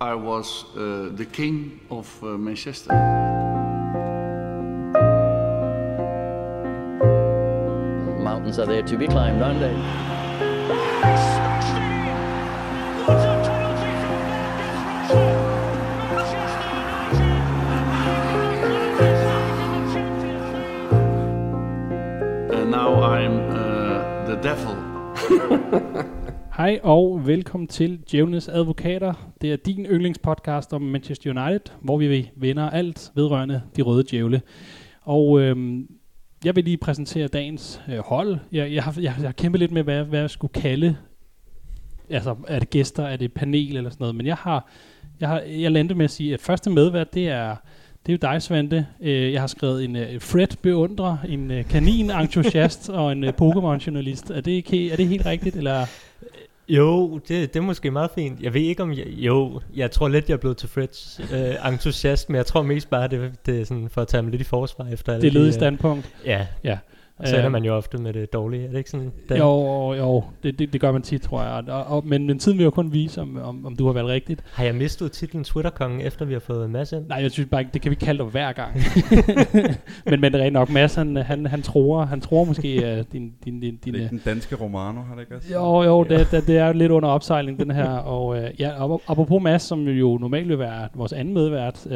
I was uh, the king of uh, Manchester. Mountains are there to be climbed, aren't they? And now I'm uh, the devil. Hej og velkommen til Djævlenes Advokater. Det er din yndlingspodcast om Manchester United, hvor vi vender alt vedrørende de røde djævle. Og øhm, jeg vil lige præsentere dagens øh, hold. Jeg, jeg, har, jeg, jeg har kæmpet lidt med, hvad, hvad jeg skulle kalde. Altså, er det gæster, er det panel eller sådan noget. Men jeg har, jeg har jeg landede med at sige, at første medvært, det er, det er jo dig, Svante. Øh, jeg har skrevet en øh, Fred beundrer, en øh, kanin entusiast og en øh, uh, Pokémon journalist. Er det, ikke, er det helt rigtigt, eller... Jo, det, det er måske meget fint. Jeg ved ikke om jeg... Jo, jeg tror lidt, jeg er blevet til Freds øh, entusiast, men jeg tror mest bare, det, det er sådan for at tage mig lidt i forsvar efter Det de, led i øh, standpunkt. Ja, Ja. Og så ender man jo ofte med det dårlige. Er det ikke sådan? Dan? Jo, jo, det, det, det gør man tit, tror jeg. Og, og, men, men tiden vil jo kun vise, om, om, om du har valgt rigtigt. Har jeg mistet titlen Twitter-kongen, efter vi har fået Mads ind? Nej, jeg synes bare ikke, det kan vi kalde dig hver gang. men, men det er rent nok, Mads, han, han, han tror, han tror måske uh, din, din, din, din, Det er uh, den danske Romano, har det ikke også? jo, jo, det, det, det er lidt under opsejling, den her. Og uh, ja, apropos Mads, som jo normalt vil være vores anden medvært, uh,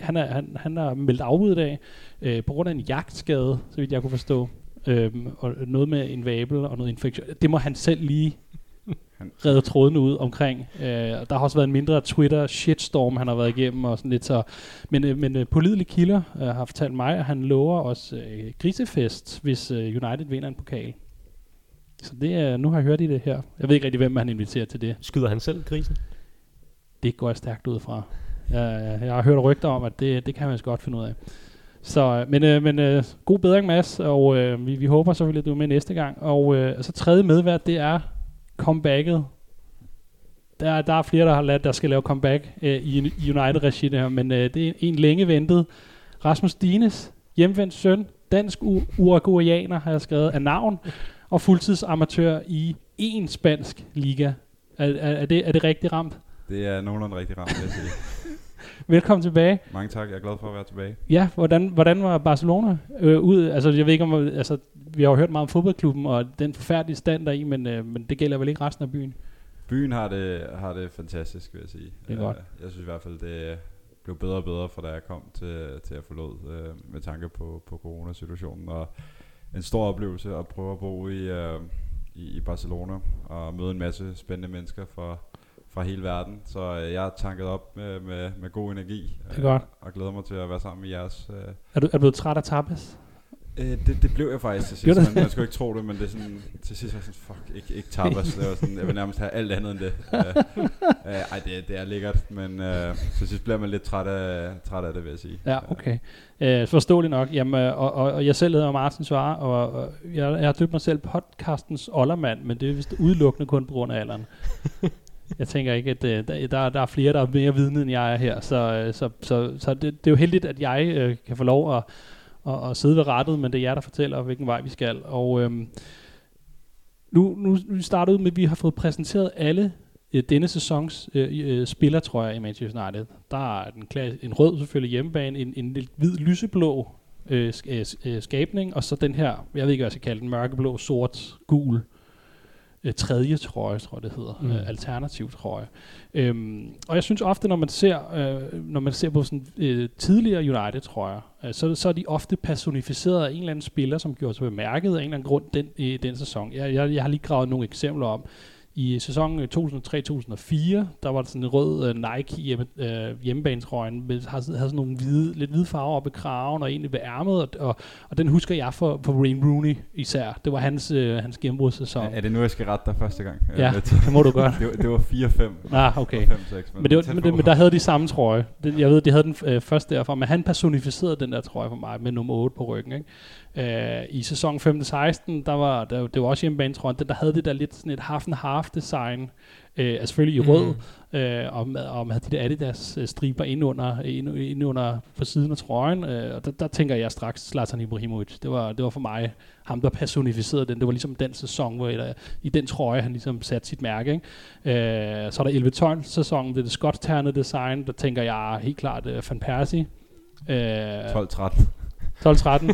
han, er, han, han er meldt afbud i dag, uh, på grund af en jagtskade, så vidt jeg kunne forstå. Øhm, og noget med en vabel og noget infektion. Det må han selv lige redde trådene ud omkring. Øh, der har også været en mindre Twitter shitstorm, han har været igennem og sådan lidt så. Men, øh, men øh, pålidelige kilder øh, har fortalt mig, at han lover os øh, grisefest, hvis øh, United vinder en pokal. Så det er, nu har jeg hørt i det her. Jeg ved ikke rigtig, hvem han inviterer til det. Skyder han selv grisen? Det går jeg stærkt ud fra. Jeg, jeg har hørt rygter om, at det, det kan man så godt finde ud af. Så, øh, men, øh, men øh, god bedring, Mads, og øh, vi, vi håber selvfølgelig, at du er med næste gang. Og øh, så tredje medvært, det er comebacket. Der, der er flere, der har ladt, der skal lave comeback øh, i, United-regi her, men øh, det er en længe ventet. Rasmus Dines, hjemvendt søn, dansk uruguayaner, har jeg skrevet, af navn, og fuldtidsamatør i en spansk liga. Er, er, er, det, er det rigtigt ramt? Det er nogenlunde rigtig ramt, vil jeg sige. Velkommen tilbage. Mange tak, jeg er glad for at være tilbage. Ja, hvordan, hvordan var Barcelona øh, ud? Altså, jeg ved ikke om, altså, vi har jo hørt meget om fodboldklubben, og den forfærdelige stand der i, men, øh, men det gælder vel ikke resten af byen? Byen har det, har det fantastisk, vil jeg sige. Det er godt. Øh, Jeg synes i hvert fald, det blev bedre og bedre, fra da jeg kom til, til at forlod, øh, med tanke på, på coronasituationen. Og en stor oplevelse at prøve at bo i, øh, i, i Barcelona og møde en masse spændende mennesker fra, fra hele verden. Så øh, jeg er tanket op med, med, med god energi. Det er godt. Og glæder mig til at være sammen med jeres øh, Er du, er du blevet træt af tapas? Øh, det, det blev jeg faktisk til sidst. Man, man skulle ikke tro det, men det er sådan, til sidst var jeg sådan, fuck, ikke, ikke tapas. Det var sådan, jeg vil nærmest have alt andet end det. Uh, uh, ej, det, det er lækkert, men uh, til sidst bliver man lidt træt af, træt af det, vil jeg sige. Ja, okay. Øh, forståeligt nok. Jamen, øh, og, og, og jeg selv hedder Martin Svare, og, og jeg, jeg har døbt mig selv podcastens oldermand, men det er vist udelukkende kun på grund af alderen jeg tænker ikke, at øh, der, der, der er flere, der er mere vidne, end jeg er her. Så, øh, så, så, så det, det er jo heldigt, at jeg øh, kan få lov at, at, at sidde ved rettet, men det er jer, der fortæller, hvilken vej vi skal. Og øhm, nu, nu, nu starter ud med, at vi har fået præsenteret alle øh, denne sæsons øh, øh, spillertrøjer i Manchester United. Der er en, klasse, en rød selvfølgelig hjemmebane, en, en lidt hvid lyseblå øh, øh, øh, skabning, og så den her, jeg ved ikke hvad jeg skal kalde den, mørkeblå, sort, gul øh, tredje trøje, tror jeg det hedder, Mm. øh, alternativ trøje. Øhm, og jeg synes ofte, når man ser, øh, når man ser på sådan øh, tidligere United-trøjer, øh, så, så er de ofte personificeret af en eller anden spiller, som gjorde sig bemærket af en eller anden grund den, i den sæson. Jeg, jeg, jeg har lige gravet nogle eksempler om. I sæsonen øh, 2003-2004, der var der sådan en rød uh, Nike hjemme, uh, hjemmebanetrøjen, med, havde sådan nogle hvide, lidt hvide farver oppe i kraven og egentlig ved ærmet, og, og, og den husker jeg for, for Wayne Rooney især. Det var hans, uh, hans gennembrudssæson. Er, er det nu, jeg skal rette dig første gang? Ja, Lidt. det må du godt. det, var, det var 4-5. Ah, okay. 5-6, men, Men, det var, men, på. det, men der havde de samme trøje. Det, jeg ved, de havde den øh, først derfor, men han personificerede den der trøje for mig med nummer 8 på ryggen. Ikke? Øh, I sæson 15-16, der var, der, det var også hjemmebane, tror jeg, der havde det der lidt sådan et half and half draft-design, øh, er selvfølgelig i Mm. rød, øh, og, med, og med de der Adidas øh, striber ind under, ind, ind under på siden af trøjen, øh, og der, der tænker jeg straks Zlatan Ibrahimovic. Det var, det var for mig ham, der personificerede den. Det var ligesom den sæson, hvor jeg, i den trøje, han ligesom satte sit mærke. Ikke? Øh, så er der 11-12 sæsonen, det er det skotsternede design, der tænker jeg helt klart øh, Van Persie. Øh, 12-13. 12-13.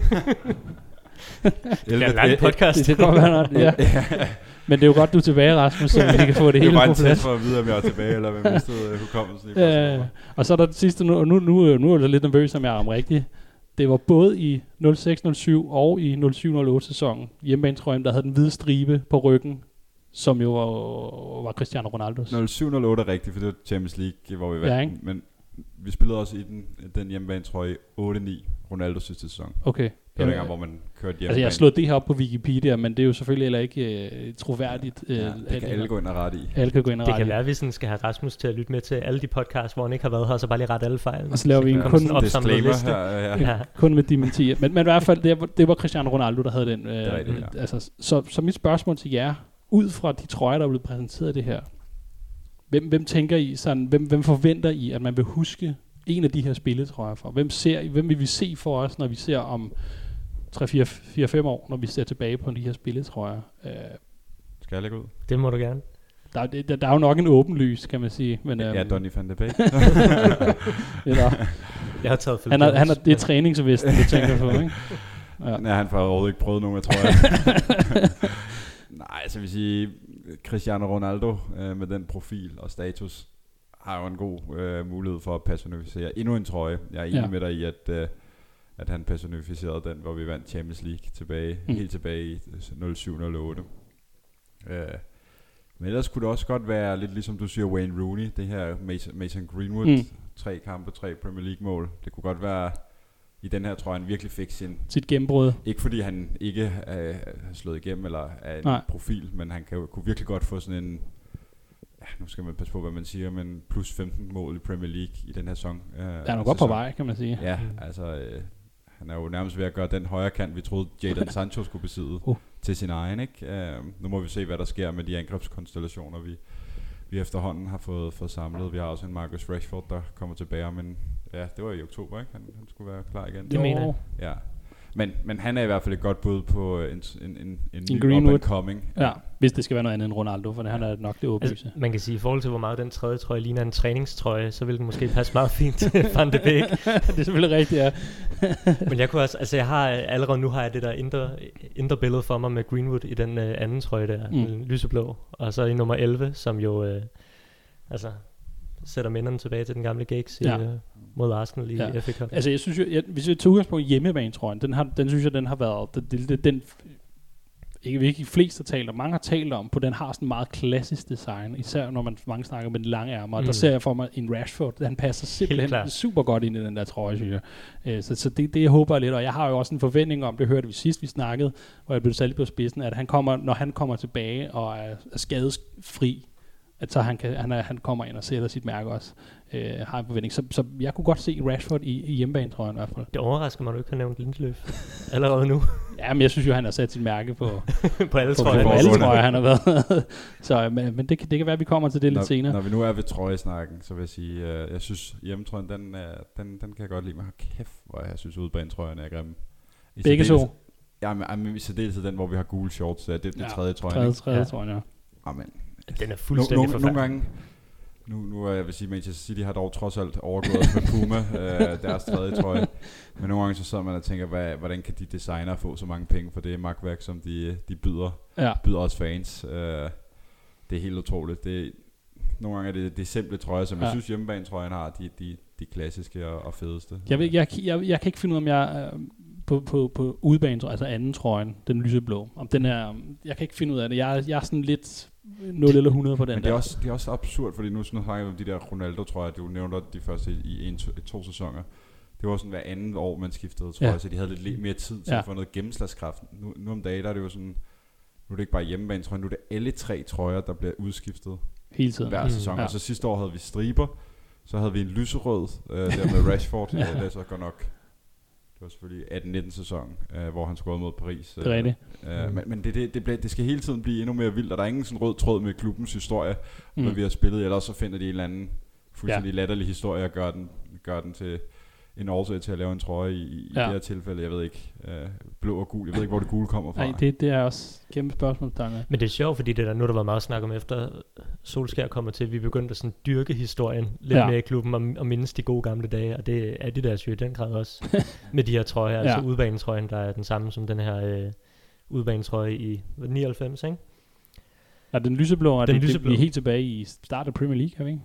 Det er en lang podcast. det, det kan godt være, ja. Men det er jo godt, du er tilbage, Rasmus, så vi kan få det Det er hele bare på en plads. for at vide, om jeg er tilbage, eller om jeg mistede hukommelsen i Øh, og så er der det sidste, nu, og nu, nu, nu er jeg lidt nervøs, om jeg er om rigtigt. Det var både i 06-07 og i 07-08 sæsonen, hjemmebanetrøjen, der havde den hvide stribe på ryggen, som jo var, var Cristiano Ronaldos. 07-08 er rigtigt, for det var Champions League, hvor vi vandt. Ja, ikke? Men vi spillede også i den, den hjemmebane, tror jeg, 8-9, Ronaldos sidste sæson. Okay. Det var Jamen, dengang, hvor man kørte hjemmebane. altså, jeg har slået det her op på Wikipedia, men det er jo selvfølgelig heller ikke øh, troværdigt. Øh, ja, at- det kan alle gå ind og rette i. alle kan gå ind og Det rette kan i. være, at vi sådan skal have Rasmus til at lytte med til alle de podcasts, hvor han ikke har været her, og så bare lige rette alle fejl. Og så laver vi en kan kun- opsamlet Disclaimer liste. her, ja. Ja. Kun med dementier. Men, men i hvert fald, det var, det var Cristiano Ronaldo, der havde den. Øh, er rigtigt, ja. altså, så, så mit spørgsmål til jer, ud fra de trøjer, der er blevet præsenteret det her, hvem, hvem tænker I, sådan, hvem, hvem forventer I, at man vil huske en af de her spilletrøjer for? Hvem, ser, I- hvem vil vi se for os, når vi ser om 3-4-5 år, når vi ser tilbage på de her spilletrøjer? Øh, Skal jeg lægge ud? Det må du gerne. der, er- der, der er jo nok en åben lys, kan man sige. Men, øhm, Ja, Donny van de Beek. eller, Jeg har taget han er, Jones, han er, det er træningsvesten, du tænker på, ikke? Ja. Nej, han får overhovedet ikke prøvet nogen, jeg tror jeg. Nej, så vil sige, Cristiano Ronaldo øh, med den profil og status, har jo en god øh, mulighed for at personificere endnu en trøje. Jeg er enig Ja. med dig i, at, øh, at han personificerede den, hvor vi vandt Champions League tilbage, Mm. helt tilbage i 07-08. Øh, men ellers kunne det også godt være lidt ligesom du siger Wayne Rooney, det her Mason, Mason Greenwood, mm. tre kampe, tre Premier League mål. Det kunne godt være i den her trøje, han virkelig fik sin Sit gennembrud. ikke fordi han ikke er, er slået igennem eller er en Nej. Profil, men han kan jo, kunne virkelig godt få sådan en, ja, nu skal man passe på, hvad man siger, men plus 15 mål i Premier League i den her sæson. Øh, Der er nok godt på vej, kan man sige. Ja, Mm. altså øh, han er jo nærmest ved at gøre den højre kant, vi troede Jadon Sancho skulle besidde Uh. til sin egen. Ikke? Øh, nu må vi se, hvad der sker med de angrebskonstellationer, vi, vi efterhånden har fået, fået samlet. Vi har også en Marcus Rashford, der kommer tilbage, men ja, det var i oktober, ikke? Han, han skulle være klar igen. Det mener jeg. Ja. Men, men han er i hvert fald et godt bud på en, en, en, en ny Greenwood. coming. Ja, hvis det skal være noget andet end Ronaldo, for det, han er nok det åbenlyse. Altså, man kan sige, i forhold til, hvor meget den tredje trøje ligner en træningstrøje, så vil den måske passe meget fint til Van de Beek. det er selvfølgelig rigtigt, ja. Men jeg kunne også, altså jeg har allerede nu har jeg det der indre, indre billede for mig med Greenwood i den øh, anden trøje der, Mm. mm. lyseblå. Og så i nummer 11, som jo, øh, altså sætter minderne tilbage til den gamle Giggs Ja. ja. øh, mod Arsenal i Ja. FA Cup. Altså, jeg synes jo, jeg, hvis vi tager udgangspunkt i hjemmebane, tror jeg, den, har, den synes jeg, den har været, den, den, den, ikke, de fleste har talt om, mange har talt om, på den har sådan en meget klassisk design, især når man mange snakker med den lange ærmer, mm. der ser jeg for mig en Rashford, han passer simpelthen super godt ind i den der trøje, synes jeg. Øh, så, så det, det jeg håber jeg lidt, og jeg har jo også en forventning om, det hørte vi sidst, vi snakkede, hvor jeg blev sat på spidsen, at han kommer, når han kommer tilbage og er, er skadesfri, at så han, kan, han, er, han kommer ind og sætter sit mærke også, øh, har en forventning. Så, så jeg kunne godt se Rashford i, i hjemmebane, tror jeg i hvert fald. Det overrasker mig, at du ikke har nævnt Lindeløf allerede nu Ja, men jeg synes jo, han har sat sit mærke på, på alle på, trøjer. på alle trøjer, han har været. så, men, men det, kan- det kan være, at vi kommer til det lidt når, senere. Når vi nu er ved trøjesnakken, så vil jeg sige, øh, jeg synes hjemmetrøjen, den, er, den, den kan jeg godt lide. Men hold kæft, hvor jeg synes udebanetrøjerne er grimme. I Begge så. Ja, men, men i særdeleshed den, hvor vi har gule shorts. Det er det, Ja, tredje trøjen. Tredje, tredje, Ja. tror jeg, ja. Amen. Den er No, fuldstændig no, nogle forfærdelig. gange, nu, nu er jeg vil sige, Manchester City har dog trods alt overgået med Puma, øh, deres tredje trøje. Men nogle gange så sidder man og tænker, hvad, hvordan kan de designer få så mange penge for det magtværk, som de, de byder, ja. byder os fans. Øh, det er helt utroligt. Det, nogle gange er det, det er simple trøjer, som ja. Jeg synes hjemmebanetrøjen har, de, de, de klassiske og, og fedeste. Jeg, ved, jeg, jeg, jeg kan ikke finde ud af, om jeg øh, på, på, på udebane, altså anden trøjen, den lyseblå, om den er, jeg kan ikke finde ud af det. Jeg, jeg er sådan lidt 0 eller 100 på den Men det der. er, også, det er også absurd, fordi nu snakker vi om de der Ronaldo, tror jeg, du nævnte de første i, en, to, to sæsoner. Det var sådan hver anden år, man skiftede, tror Ja. jeg, så de havde lidt mere tid til Ja. at få noget gennemslagskraft. Nu, nu om dagen, der er det jo sådan, nu er det ikke bare hjemmebane, tror jeg, nu er det alle tre trøjer, der bliver udskiftet Hele tiden. hver Mm, sæson. ja. Og så sidste år havde vi striber, så havde vi en lyserød, øh, der med Rashford, Ja. ja. det er så godt nok det var selvfølgelig 18-19 sæson, øh, hvor han scorede mod Paris. Det er rigtigt. Øh, men men det, det, det, bliver, det skal hele tiden blive endnu mere vildt, og der er ingen sådan rød tråd med klubbens historie, mm. når vi har spillet, ellers så finder de en eller anden fuldstændig ja. latterlig historie og gør den, gør den til en årsag til at lave en trøje i, i Ja. det her tilfælde. Jeg ved ikke, øh, blå og gul, jeg ved ikke, hvor det gule kommer fra. Nej, det, det er også et kæmpe spørgsmål, der er. Men det er sjovt, fordi det der, nu der været meget snak om efter Solskær kommer til, vi begyndte at sådan dyrke historien lidt Ja. mere i klubben og, og mindes de gode gamle dage, og det er det der jo i den grad også med de her trøjer, altså Ja. udbanetrøjen, der er den samme som den her øh, udbanetrøje i hvad, 99, ikke? Ja, den lyseblå, er Den det, lyseblå. Det, vi er helt tilbage i start af Premier League, har vi ikke?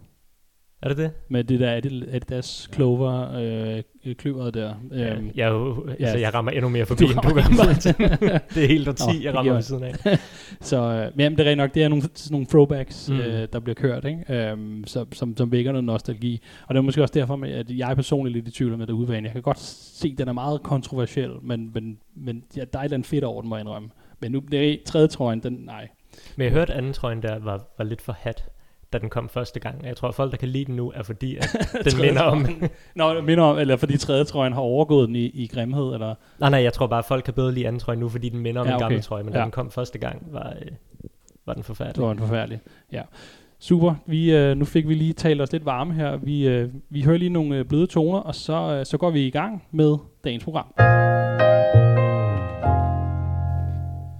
Er det det? Med det der Adid- Adidas Clover øh, kløveret der. Ja, Øhm, jeg, jo, altså, ja. jeg rammer endnu mere forbi, Du end du gør, Martin. det er helt Nå, årti, jeg det rammer ved siden af. Så øh, men jamen, det er rent nok, det er nogle, sådan nogle throwbacks, mm. Øh, der bliver kørt, ikke? Øhm, så, som, som vækker noget nostalgi. Og det er måske også derfor, med, at jeg er personligt lidt i tvivl med det udvane. Jeg kan godt se, at den er meget kontroversiel, men, men, men ja, der er et eller andet fedt over den, må jeg indrømme. Men nu det er tredje trøjen, den, nej. Men jeg hørte, at anden trøjen der var, var lidt for hat, da den kom første gang. Jeg tror, at folk, der kan lide den nu, er fordi, at den minder om... Nå, minder om, eller fordi tredje trøjen har overgået den i, i grimhed, eller... Nej, nej, jeg tror bare, at folk kan bedre lide anden trøje nu, fordi den minder om Ja, ja, en gammel okay. trøje, men Ja. da den kom første gang, var, øh, var den Det forfærdelig. var en forfærdelig. Ja. Super. Vi, øh, nu fik vi lige talt os lidt varme her. Vi, øh, vi hører lige nogle øh, bløde toner, og så, øh, så går vi i gang med dagens program.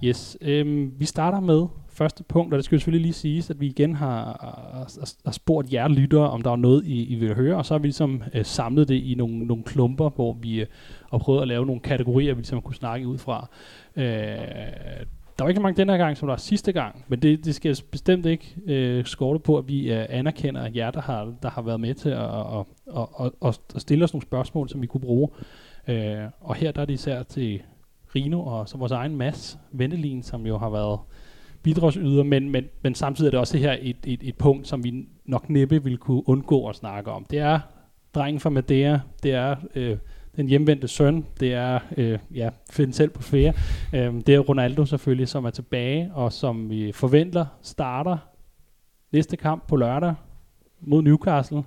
Yes. Øhm, vi starter med første punkt, og det skal jo selvfølgelig lige siges, at vi igen har, har, har spurgt jer lyttere, om der var noget, I, I vil høre, og så har vi ligesom øh, samlet det i nogle, nogle klumper, hvor vi øh, har prøvet at lave nogle kategorier, vi ligesom kunne snakke ud fra. Øh, der var ikke så mange den her gang, som der var sidste gang, men det, det skal bestemt ikke øh, skorte på, at vi øh, anerkender at jer, der har, der har været med til at, at, at, at, at, at stille os nogle spørgsmål, som vi kunne bruge. Øh, og her der er det især til Rino og så vores egen Mads Ventelin, som jo har været bidragsyder, men, men, men samtidig er det også her et, et, et punkt, som vi nok næppe ville kunne undgå at snakke om. Det er drengen fra Madeira, det er øh, den hjemvendte søn, det er, øh, ja, find selv på ferie, øh, det er Ronaldo selvfølgelig, som er tilbage, og som vi forventer starter næste kamp på lørdag mod Newcastle.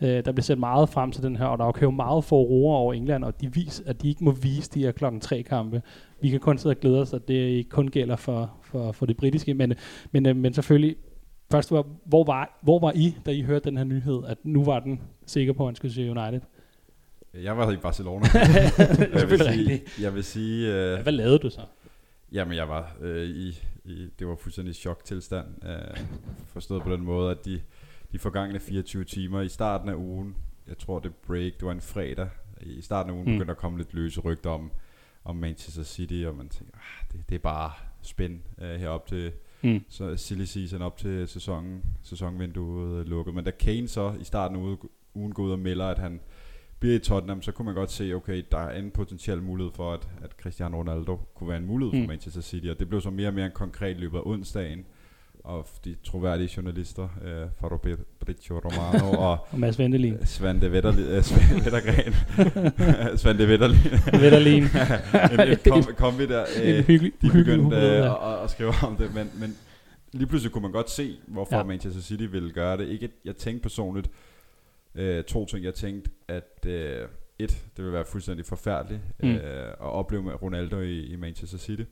Øh, der bliver set meget frem til den her, og der er jo købt meget for roer over England, og de vis, at de ikke må vise de her klokken tre kampe. Vi kan kun sidde og glæde os, at det ikke kun gælder for, for, for det britiske, men, men, øh, men selvfølgelig, først var, hvor var, hvor var I, da I hørte den her nyhed, at nu var den sikker på, at han skulle se United? Jeg var i Barcelona. Jeg, vil sige, jeg vil sige, øh, Hvad lavede du så? Jamen, jeg var øh, i, i, det var fuldstændig choktilstand, øh, forstået på den måde, at de, de forgangne 24 timer i starten af ugen, jeg tror det break, det var en fredag, i starten af ugen Mm. begyndte at komme lidt løse rygter om, om Manchester City, og man tænker, ah, det, det er bare spænd øh, herop til Mm. så silly season op til sæsonen, sæsonvinduet øh, lukket. Men da Kane så i starten af uge, ugen går ud og melder, at han bliver i Tottenham, så kunne man godt se, okay, der er en potentiel mulighed for, at, at Cristiano Ronaldo kunne være en mulighed for Mm. Manchester City, og det blev så mere og mere en konkret løbet af onsdagen, og de troværdige journalister, øh, Fabrizio Romano og Og Mads Ventelin. Svante Vetterli, øh, Svante Vettergren, Svante Vetterli, Vetterlin. en, en kom, kombi der, en øh, hyggelig, de begyndte øh, at, at skrive om det, men, men lige pludselig kunne man godt se, hvorfor Ja. Manchester City ville gøre det. Ikke, jeg tænkte personligt øh, to ting. Jeg tænkte, at øh, et, det ville være fuldstændig forfærdeligt Mm. mm. øh, at opleve med Ronaldo i, i Manchester City.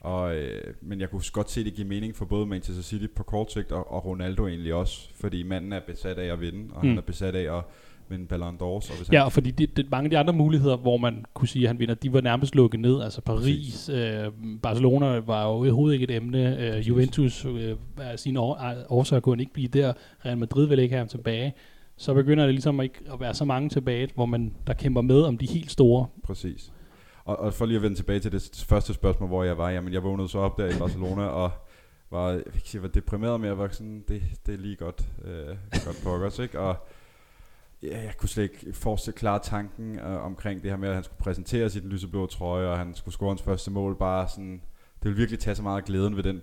Og, øh, men jeg kunne godt se, at det giver mening for både Manchester City på kort sigt og, og Ronaldo egentlig også, fordi manden er besat af at vinde, og mm. Han er besat af at vinde Ballon d'Ors. Og hvis Ja, og fordi det, det, mange af de andre muligheder, hvor man kunne sige, at han vinder, de var nærmest lukket ned. Altså Paris, øh, Barcelona var jo overhovedet ikke et emne. Øh. Juventus øh, af sine år, årsager kunne han ikke blive der. Real Madrid vil ikke have ham tilbage. Så begynder det ligesom ikke at være så mange tilbage, hvor man der kæmper med om de helt store. Præcis. Og, og for lige at vende tilbage til det første spørgsmål, hvor jeg var, jamen jeg vågnede så op der i Barcelona, og var, jeg ikke sige, var deprimeret, men jeg var sådan, det, det er lige godt, øh, godt pokkers, ikke? Og ja, jeg kunne slet ikke forestille klare tanken øh, omkring det her med, at han skulle præsentere sit lyseblå trøje, og han skulle score hans første mål, bare sådan, det ville virkelig tage så meget af glæden ved den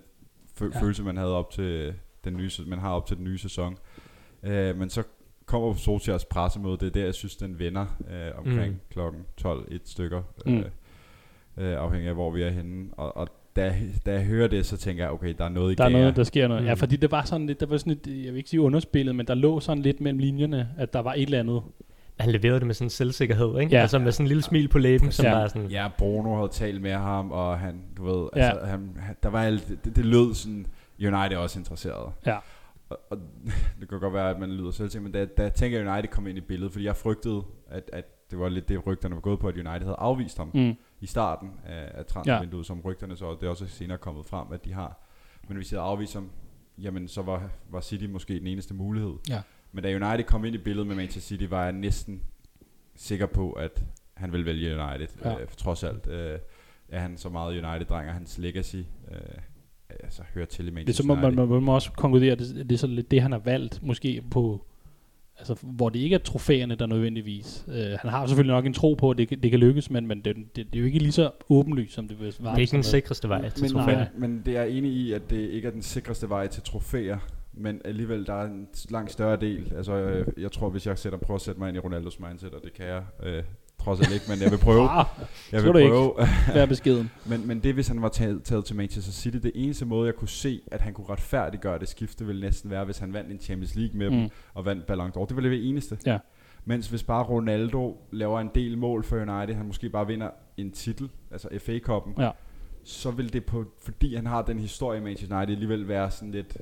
fø- Ja. følelse, man havde op til den nye, man har op til den nye sæson. Øh, men så kommer Solskjaers pressemøde, det er der, jeg synes, den vender øh, omkring Mm. klokken 12 et stykker, Mm. øh, øh, afhængig af, hvor vi er henne. Og, og da, da jeg hører det, så tænker jeg, okay, der er noget i Der er gære. noget, der sker noget. Mm. Ja, fordi det var sådan lidt, der var sådan et, jeg vil ikke sige underspillet, men der lå sådan lidt mellem linjerne, at der var et eller andet. han leverede det med sådan en selvsikkerhed, ikke? Ja. Altså med sådan en lille smil på læben, som Ja. bare sådan... Ja, Bruno havde talt med ham, og han, du ved, Ja. altså, han, han, der var alt, det, det lød sådan, United er også interesseret. Ja. Og, og det kan godt være, at man lyder selv men da, da jeg tænker, at United kom ind i billedet, fordi jeg frygtede, at, at det var lidt det, rygterne var gået på, at United havde afvist ham Mm. i starten af, af transfervinduet, ja. som rygterne så, det er også senere kommet frem, at de har. Men hvis de havde afvist ham, jamen så var, var City måske den eneste mulighed. Ja. Men da United kom ind i billedet med Manchester City, var jeg næsten sikker på, at han ville vælge United. Ja. Øh, trods alt øh, er han så meget United-dreng, og hans legacy øh, altså, hører til i Det er Manchester så må, United. man, man, må også konkludere, at det, det er så lidt det, han har valgt, måske på, altså, hvor det ikke er trofæerne, der nødvendigvis. Øh, han har selvfølgelig nok en tro på, at det, kan- det kan lykkes, men, men det, det, det, er jo ikke lige så åbenlyst, som det vil være. Det er ikke den sikreste vej til men, trofæer. men, men det er enig i, at det ikke er den sikreste vej til trofæer. Men alligevel, der er en langt større del. Altså, øh, jeg tror, hvis jeg sætter, prøver at sætte mig ind i Ronaldos mindset, og det kan jeg øh, trods alt ikke, men jeg vil prøve. Ah, jeg vil prøve. vær beskeden. Men, men det, hvis han var taget, taget til Manchester City, det eneste måde, jeg kunne se, at han kunne retfærdiggøre det skifte, ville næsten være, hvis han vandt en Champions League med mm. Dem, og vandt Ballon d'Or. Det ville det eneste. Ja. Mens hvis bare Ronaldo laver en del mål for United, han måske bare vinder en titel, altså FA-koppen, Ja. så vil det, på, fordi han har den historie i Manchester United, alligevel være sådan lidt...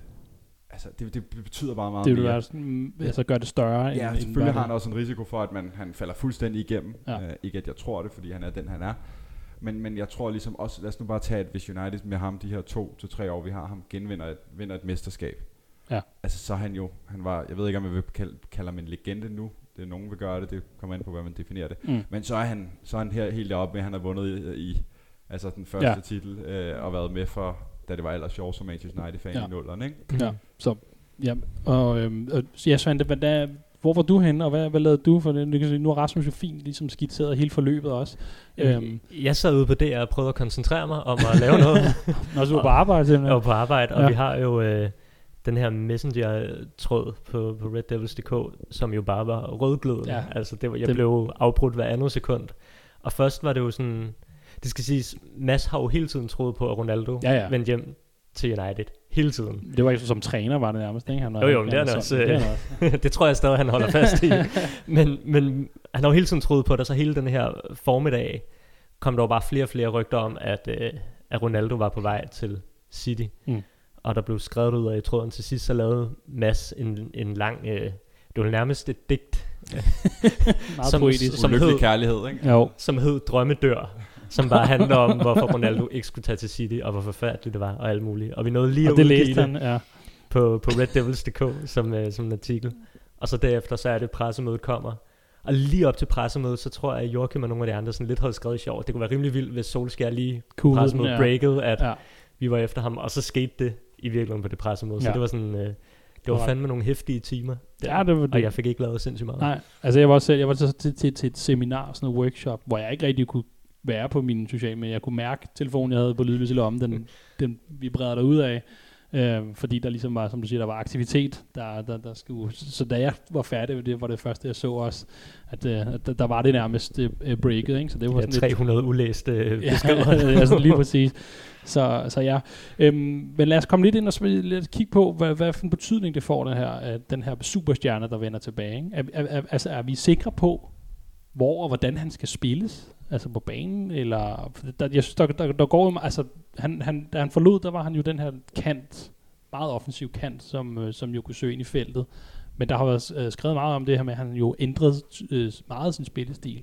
Altså, det, det betyder bare meget Det vil mere. være altså gøre det større. Ja, end, selvfølgelig end har han også en risiko for, at man, han falder fuldstændig igennem. Ja. Uh, ikke at jeg tror det, fordi han er den, han er. Men, men jeg tror ligesom også, lad os nu bare tage, at hvis United med ham de her to til tre år, vi har ham, genvinder et, vinder et mesterskab. Ja. Altså så han jo, han var, jeg ved ikke om jeg vil kalde, kalde ham en legende nu. Det er nogen vil gøre det, det kommer an på, hvad man definerer det. Mm. Men så er han, så er han her helt deroppe med, at han har vundet i, i altså den første ja. titel, øh, og været med for, da det var ellers sjovt som Manchester United-fan Ja. ja. i nullerne, ikke? Ja, så, ja, og, øhm, og ja, Svante, hvad, der, hvor var du henne, og hvad, hvad lavede du for det? Du kan se, nu har Rasmus jo fint ligesom skitseret hele forløbet også. Øhm, Jeg sad ude på DR og prøvede at koncentrere mig om at lave noget. når du var på arbejde, simpelthen. Jeg var på arbejde, og Ja. vi har jo øh, den her messenger-tråd på, på reddevils.dk, som jo bare var rødglødende. Ja. Altså, det var, jeg Det- det blev afbrudt hver andet sekund. Og først var det jo sådan... Det skal siges, Mads har jo hele tiden troet på, at Ronaldo Ja, ja. vendte hjem til United. Hele tiden. Det var ikke som træner, var det nærmest, ikke? Han var, Jo, jo, men det er han sådan- også, det øh, tror jeg stadig, han holder fast i. men, men han har jo hele tiden troet på det, så hele den her formiddag kom der jo bare flere og flere rygter om, at, øh, at Ronaldo var på vej til City. Mm. Og der blev skrevet ud af i tråden til sidst, så lavede Mads en, en lang... Øh, det var nærmest et digt, Meget Som- poetisk. som hed- kærlighed, ikke? Jo, som hed Drømmedør, som bare handler om, hvorfor Ronaldo ikke skulle tage til City, og hvor forfærdeligt det var, og alt muligt. Og vi nåede lige og at det læste han, ja. på, på reddevils.dk som, øh, som en artikel. Og så derefter, så er det, pressemødet kommer. Og lige op til pressemødet, så tror jeg, at Joachim og nogle af de andre sådan lidt havde skrevet sjov. Det kunne være rimelig vildt, hvis Solskjaer lige Cool, pressemødet ja. breakede, at ja. vi var efter ham. Og så skete det i virkeligheden på det pressemøde. Så Ja. det var sådan... Øh, det var fandme nogle hæftige timer. Ja, det var Og det. jeg fik ikke lavet sindssygt meget. Nej, altså jeg var også selv, jeg var til, til, til, til et seminar, sådan en workshop, hvor jeg ikke rigtig kunne være på mine sociale medier. Jeg kunne mærke telefonen, jeg havde på lydløs i lommen, den, den vibrerede derud af. Øh, fordi der ligesom var, som du siger, der var aktivitet, der, der, der skulle, så da jeg var færdig, det var det første, jeg så også, at, øh, at der, der var det nærmest øh, breaket, ikke? Så det var De sådan der lidt, 300 ulæste øh, Ja, beskeder. altså lige præcis. Så, så ja. Øhm, men lad os komme lidt ind og lidt kigge på, hvad, hvad for en betydning det får, den her, at den her superstjerne, der vender tilbage. Ikke? Er, er, er, altså, er vi sikre på, hvor og hvordan han skal spilles? Altså på banen? Eller, der, jeg synes, der, der, der går jo, altså, han, han, da han forlod, der var han jo den her kant, meget offensiv kant, som, øh, som jo kunne søge ind i feltet. Men der har været øh, skrevet meget om det her med, at han jo ændrede øh, meget sin spillestil.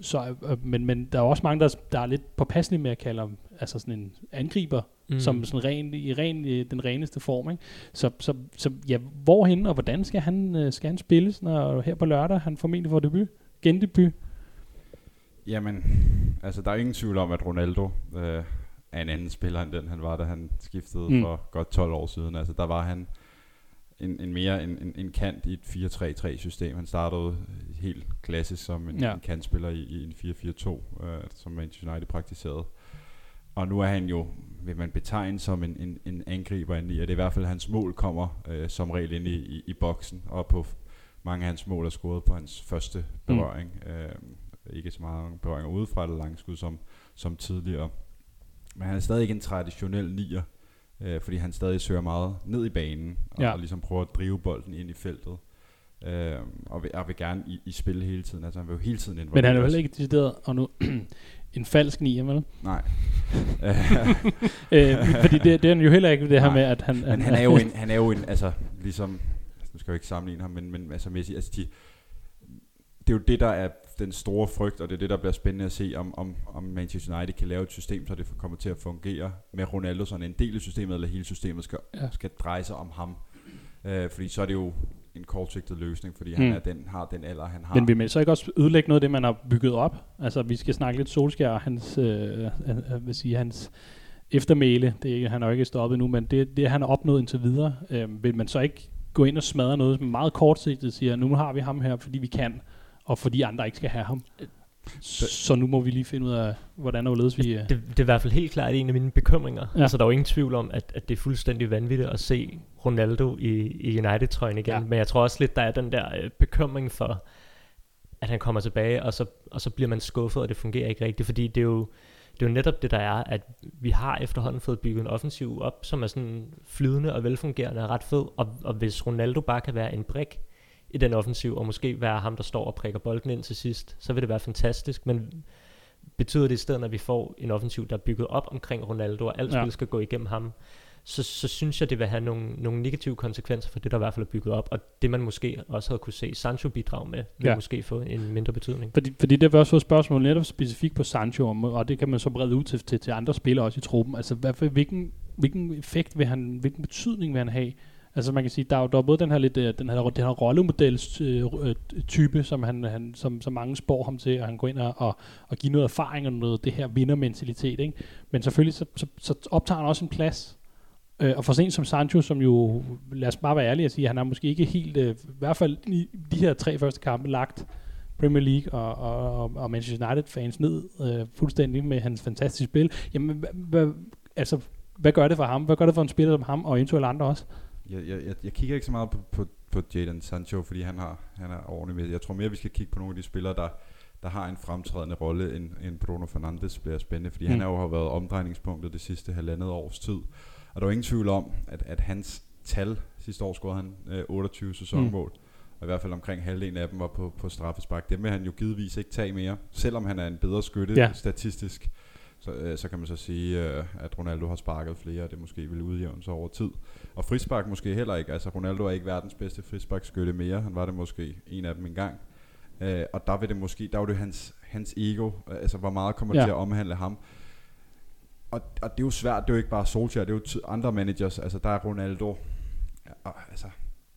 Så, øh, men, men der er også mange, der, der er lidt påpasselige med at kalde ham altså sådan en angriber, mm. som sådan ren, i ren, i den reneste form. Ikke? Så, så, så ja, hvorhen og hvordan skal han, skal han spilles, når her på lørdag han formentlig får debut? Gendebut? Jamen, altså der er ingen tvivl om, at Ronaldo øh, er en anden spiller end den, han var, da han skiftede Mm. for godt 12 år siden. Altså der var han en, en mere en, en, en kant i et 4-3-3 system. Han startede helt klassisk som en, Ja. en kantspiller i, i en 4-4-2, øh, som Manchester United praktiserede. Og nu er han jo, vil man betegne som en, en, en angriber ind i, og det er i hvert fald, hans mål kommer øh, som regel ind i, i, i boksen, og på mange af hans mål er scoret på hans første berøring. Mm. Øh, ikke så meget berøringer udefra eller langskud som, som tidligere. Men han er stadig ikke en traditionel nier, øh, fordi han stadig søger meget ned i banen, og, Ja. og ligesom prøver at drive bolden ind i feltet. Øh, og, vil, og vil gerne i, i spil hele tiden. Altså han vil jo hele tiden Men involvere han er jo heller ikke decideret, og nu en falsk nier, vel? Nej. øh, fordi det, det er han jo heller ikke, det her Nej. med, at han... Men han er jo en, han er jo en, altså ligesom, nu skal jeg jo ikke sammenligne ham, men, men altså Messi, altså de, det er jo det, der er den store frygt, og det er det, der bliver spændende at se, om, om, om Manchester United kan lave et system, så det kommer til at fungere med Ronaldo sådan en del af systemet, eller hele systemet skal, Ja. skal dreje sig om ham. Øh, fordi så er det jo en kortsigtet løsning, fordi han Mm. er den, har den alder, han har. Men vil man så ikke også ødelægge noget af det, man har bygget op? Altså, vi skal snakke lidt Solskjaer og hans, øh, øh, øh, vil sige, hans eftermæle. Det er, ikke- han er jo ikke stoppet nu, men det, det han har opnået indtil videre. Øh, vil man så ikke gå ind og smadre noget, som meget kortsigtet siger, nu har vi ham her, fordi vi kan, og fordi andre ikke skal have ham. Så, så nu må vi lige finde ud af, hvordan og hvorledes vi... Øh, Det, det er i hvert fald helt klart en af mine bekymringer. Ja. Altså, der er jo ingen tvivl om, at, at det er fuldstændig vanvittigt at se Ronaldo i, i United-trøjen igen. Ja. Ja. Men jeg tror også lidt, der er den der øh, bekymring for, at han kommer tilbage, og så, og så bliver man skuffet, og det fungerer ikke rigtigt. Fordi det er jo, det er jo netop det, der er, at vi har efterhånden fået bygget en offensiv op, som er sådan flydende og velfungerende og ret fed. Og, og hvis Ronaldo bare kan være en brik i den offensiv, og måske være ham, der står og prikker bolden ind til sidst, så vil det være fantastisk. Men betyder det i stedet, at vi får en offensiv, der er bygget op omkring Ronaldo, og alt Ja. spil skal gå igennem ham, så, så synes jeg, det vil have nogle, nogle negative konsekvenser for det, der i hvert fald er bygget op, og det man måske også havde kunne se Sancho bidrage med, vil Ja. måske få en mindre betydning. Fordi, fordi det var også et spørgsmål netop specifikt på Sancho, og det kan man så brede ud til, til, til andre spillere også i truppen. Altså, hvad, for- hvilken, hvilken effekt vil han, hvilken betydning vil han have? Altså man kan sige, der er jo der er både den her lidt, øh, den her, den her rollemodels øh, øh, type, som, han, han, som, som mange spår ham til, og han går ind og, og, og giver noget erfaring og noget det her vindermentalitet, ikke? Men selvfølgelig så, så, så optager han også en plads. Øh, og for sent som Sancho, som jo, lad os bare være ærlige og sige, han har måske ikke helt, øh, i hvert fald i de her tre første kampe, lagt Premier League og, og, og- og Manchester United fans ned øh, fuldstændig med hans fantastiske spil. Jamen, hvad, hvad, altså, hvad gør det for ham? Hvad gør det for en spiller som ham, og eventuelt andre også? Jeg, jeg, jeg, kigger ikke så meget på, på, på Jadon Sancho, fordi han, har, han er ordentlig med. Jeg tror mere, vi skal kigge på nogle af de spillere, der, der har en fremtrædende rolle, end, end Bruno Fernandes bliver spændende, fordi mm. han har jo har været omdrejningspunktet det sidste halvandet års tid. Og der er jo ingen tvivl om, at, at hans tal, sidste år scorede han øh, 28 sæsonmål, mm. og i hvert fald omkring halvdelen af dem var på, på straffespark. Dem vil han jo givetvis ikke tage mere, selvom han er en bedre skytte Ja. statistisk. Så, øh, så kan man så sige, øh, at Ronaldo har sparket flere, og det måske vil udjævne sig over tid. Og frispark måske heller ikke. Altså Ronaldo er ikke verdens bedste frisparkskytte mere. Han var det måske en af dem engang. Øh, og der vil det måske, der var det hans, hans ego, altså hvor meget kommer ja. til at omhandle ham. Og, og det er jo svært, det er jo ikke bare Solskjaer, det er jo andre managers, altså der er Ronaldo, ja, altså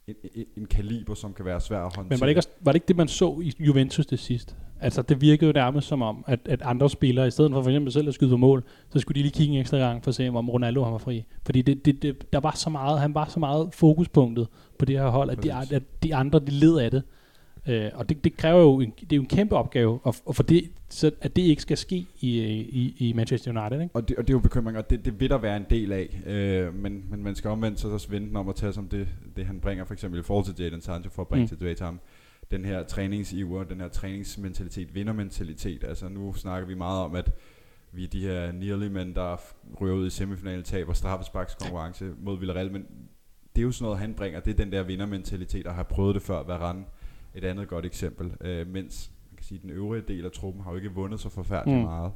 en, en, en kaliber, som kan være svær at håndtere. Men var det, ikke, også- var det ikke det, man så i Juventus det sidst? Altså, det virkede jo nærmest som om, at, at andre spillere, i stedet for for eksempel selv at skyde på mål, så skulle de lige kigge en ekstra gang for at se, om Ronaldo han var fri. Fordi det, det, det, der var så meget, han var så meget fokuspunktet på det her hold, at de, at de andre, de led af det. Øh, og det, det kræver jo en, det er jo en kæmpe opgave, og, og for det, så at det ikke skal ske i, i, i Manchester United, ikke? Og det, og det er jo bekymring, og det, det vil der være en del af. Øh, men, men man skal omvendt så også vente om at tage som det, det han bringer, for eksempel i forhold til Jadon Sancho, for at bringe Mm. tilbage til ham. Den her træningsiver, den her træningsmentalitet, vindermentalitet. Altså nu snakker vi meget om, at vi er de her nearly mænd, der ryger ud i semifinalen, taber straffesparkskonkurrence mod Villarreal, men det er jo sådan noget, han bringer. Det er den der vindermentalitet, og har prøvet det før. Varane, et andet godt eksempel. Øh, mens man kan sige, den øvrige del af truppen har jo ikke vundet så forfærdeligt Mm. meget.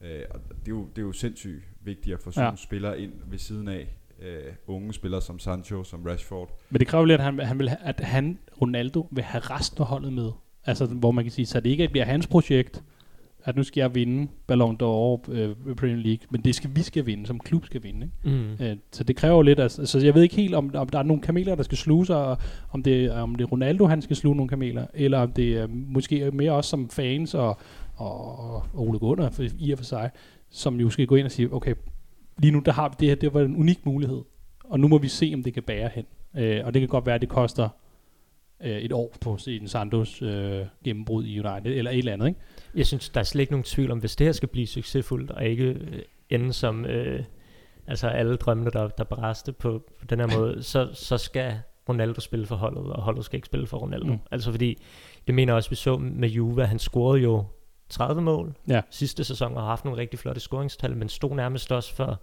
Øh, og det er, jo, det er jo sindssygt vigtigt at få sådan ja. spillere ind ved siden af øh, unge spillere som Sancho, som Rashford. Men det kræver lidt, at han, han vil, have- at han, Ronaldo, vil have resten af holdet med. Altså, hvor man kan sige, så det ikke bliver hans projekt, at nu skal jeg vinde Ballon d'Or øh, Premier League, men det skal vi skal vinde, som klub skal vinde. Ikke? Mm. Øh, så det kræver jo lidt, altså, så jeg ved ikke helt, om, om der er nogle kameler, der skal sluge sig, og om det, om det er Ronaldo, han skal sluge nogle kameler, eller om det er måske mere også som fans og, og, og Ole Gunnar for, i og for sig, som jo skal gå ind og sige, okay, lige nu der har vi det her, det var en unik mulighed, og nu må vi se, om det kan bære hen. Øh, og det kan godt være, at det koster øh, et år på en Santos øh, gennembrud i United, eller et eller andet, ikke? Jeg synes, der er slet ikke nogen tvivl om, hvis det her skal blive succesfuldt, og ikke øh, ende som øh, altså alle drømmene, der, der bræste på, på den her måde, så, så skal Ronaldo spille for holdet, og holdet skal ikke spille for Ronaldo. Mm. Altså fordi, det mener jeg også, vi så med Juve, han scorede jo 30 mål Ja. sidste sæson, og har haft nogle rigtig flotte scoringstal, men stod nærmest også for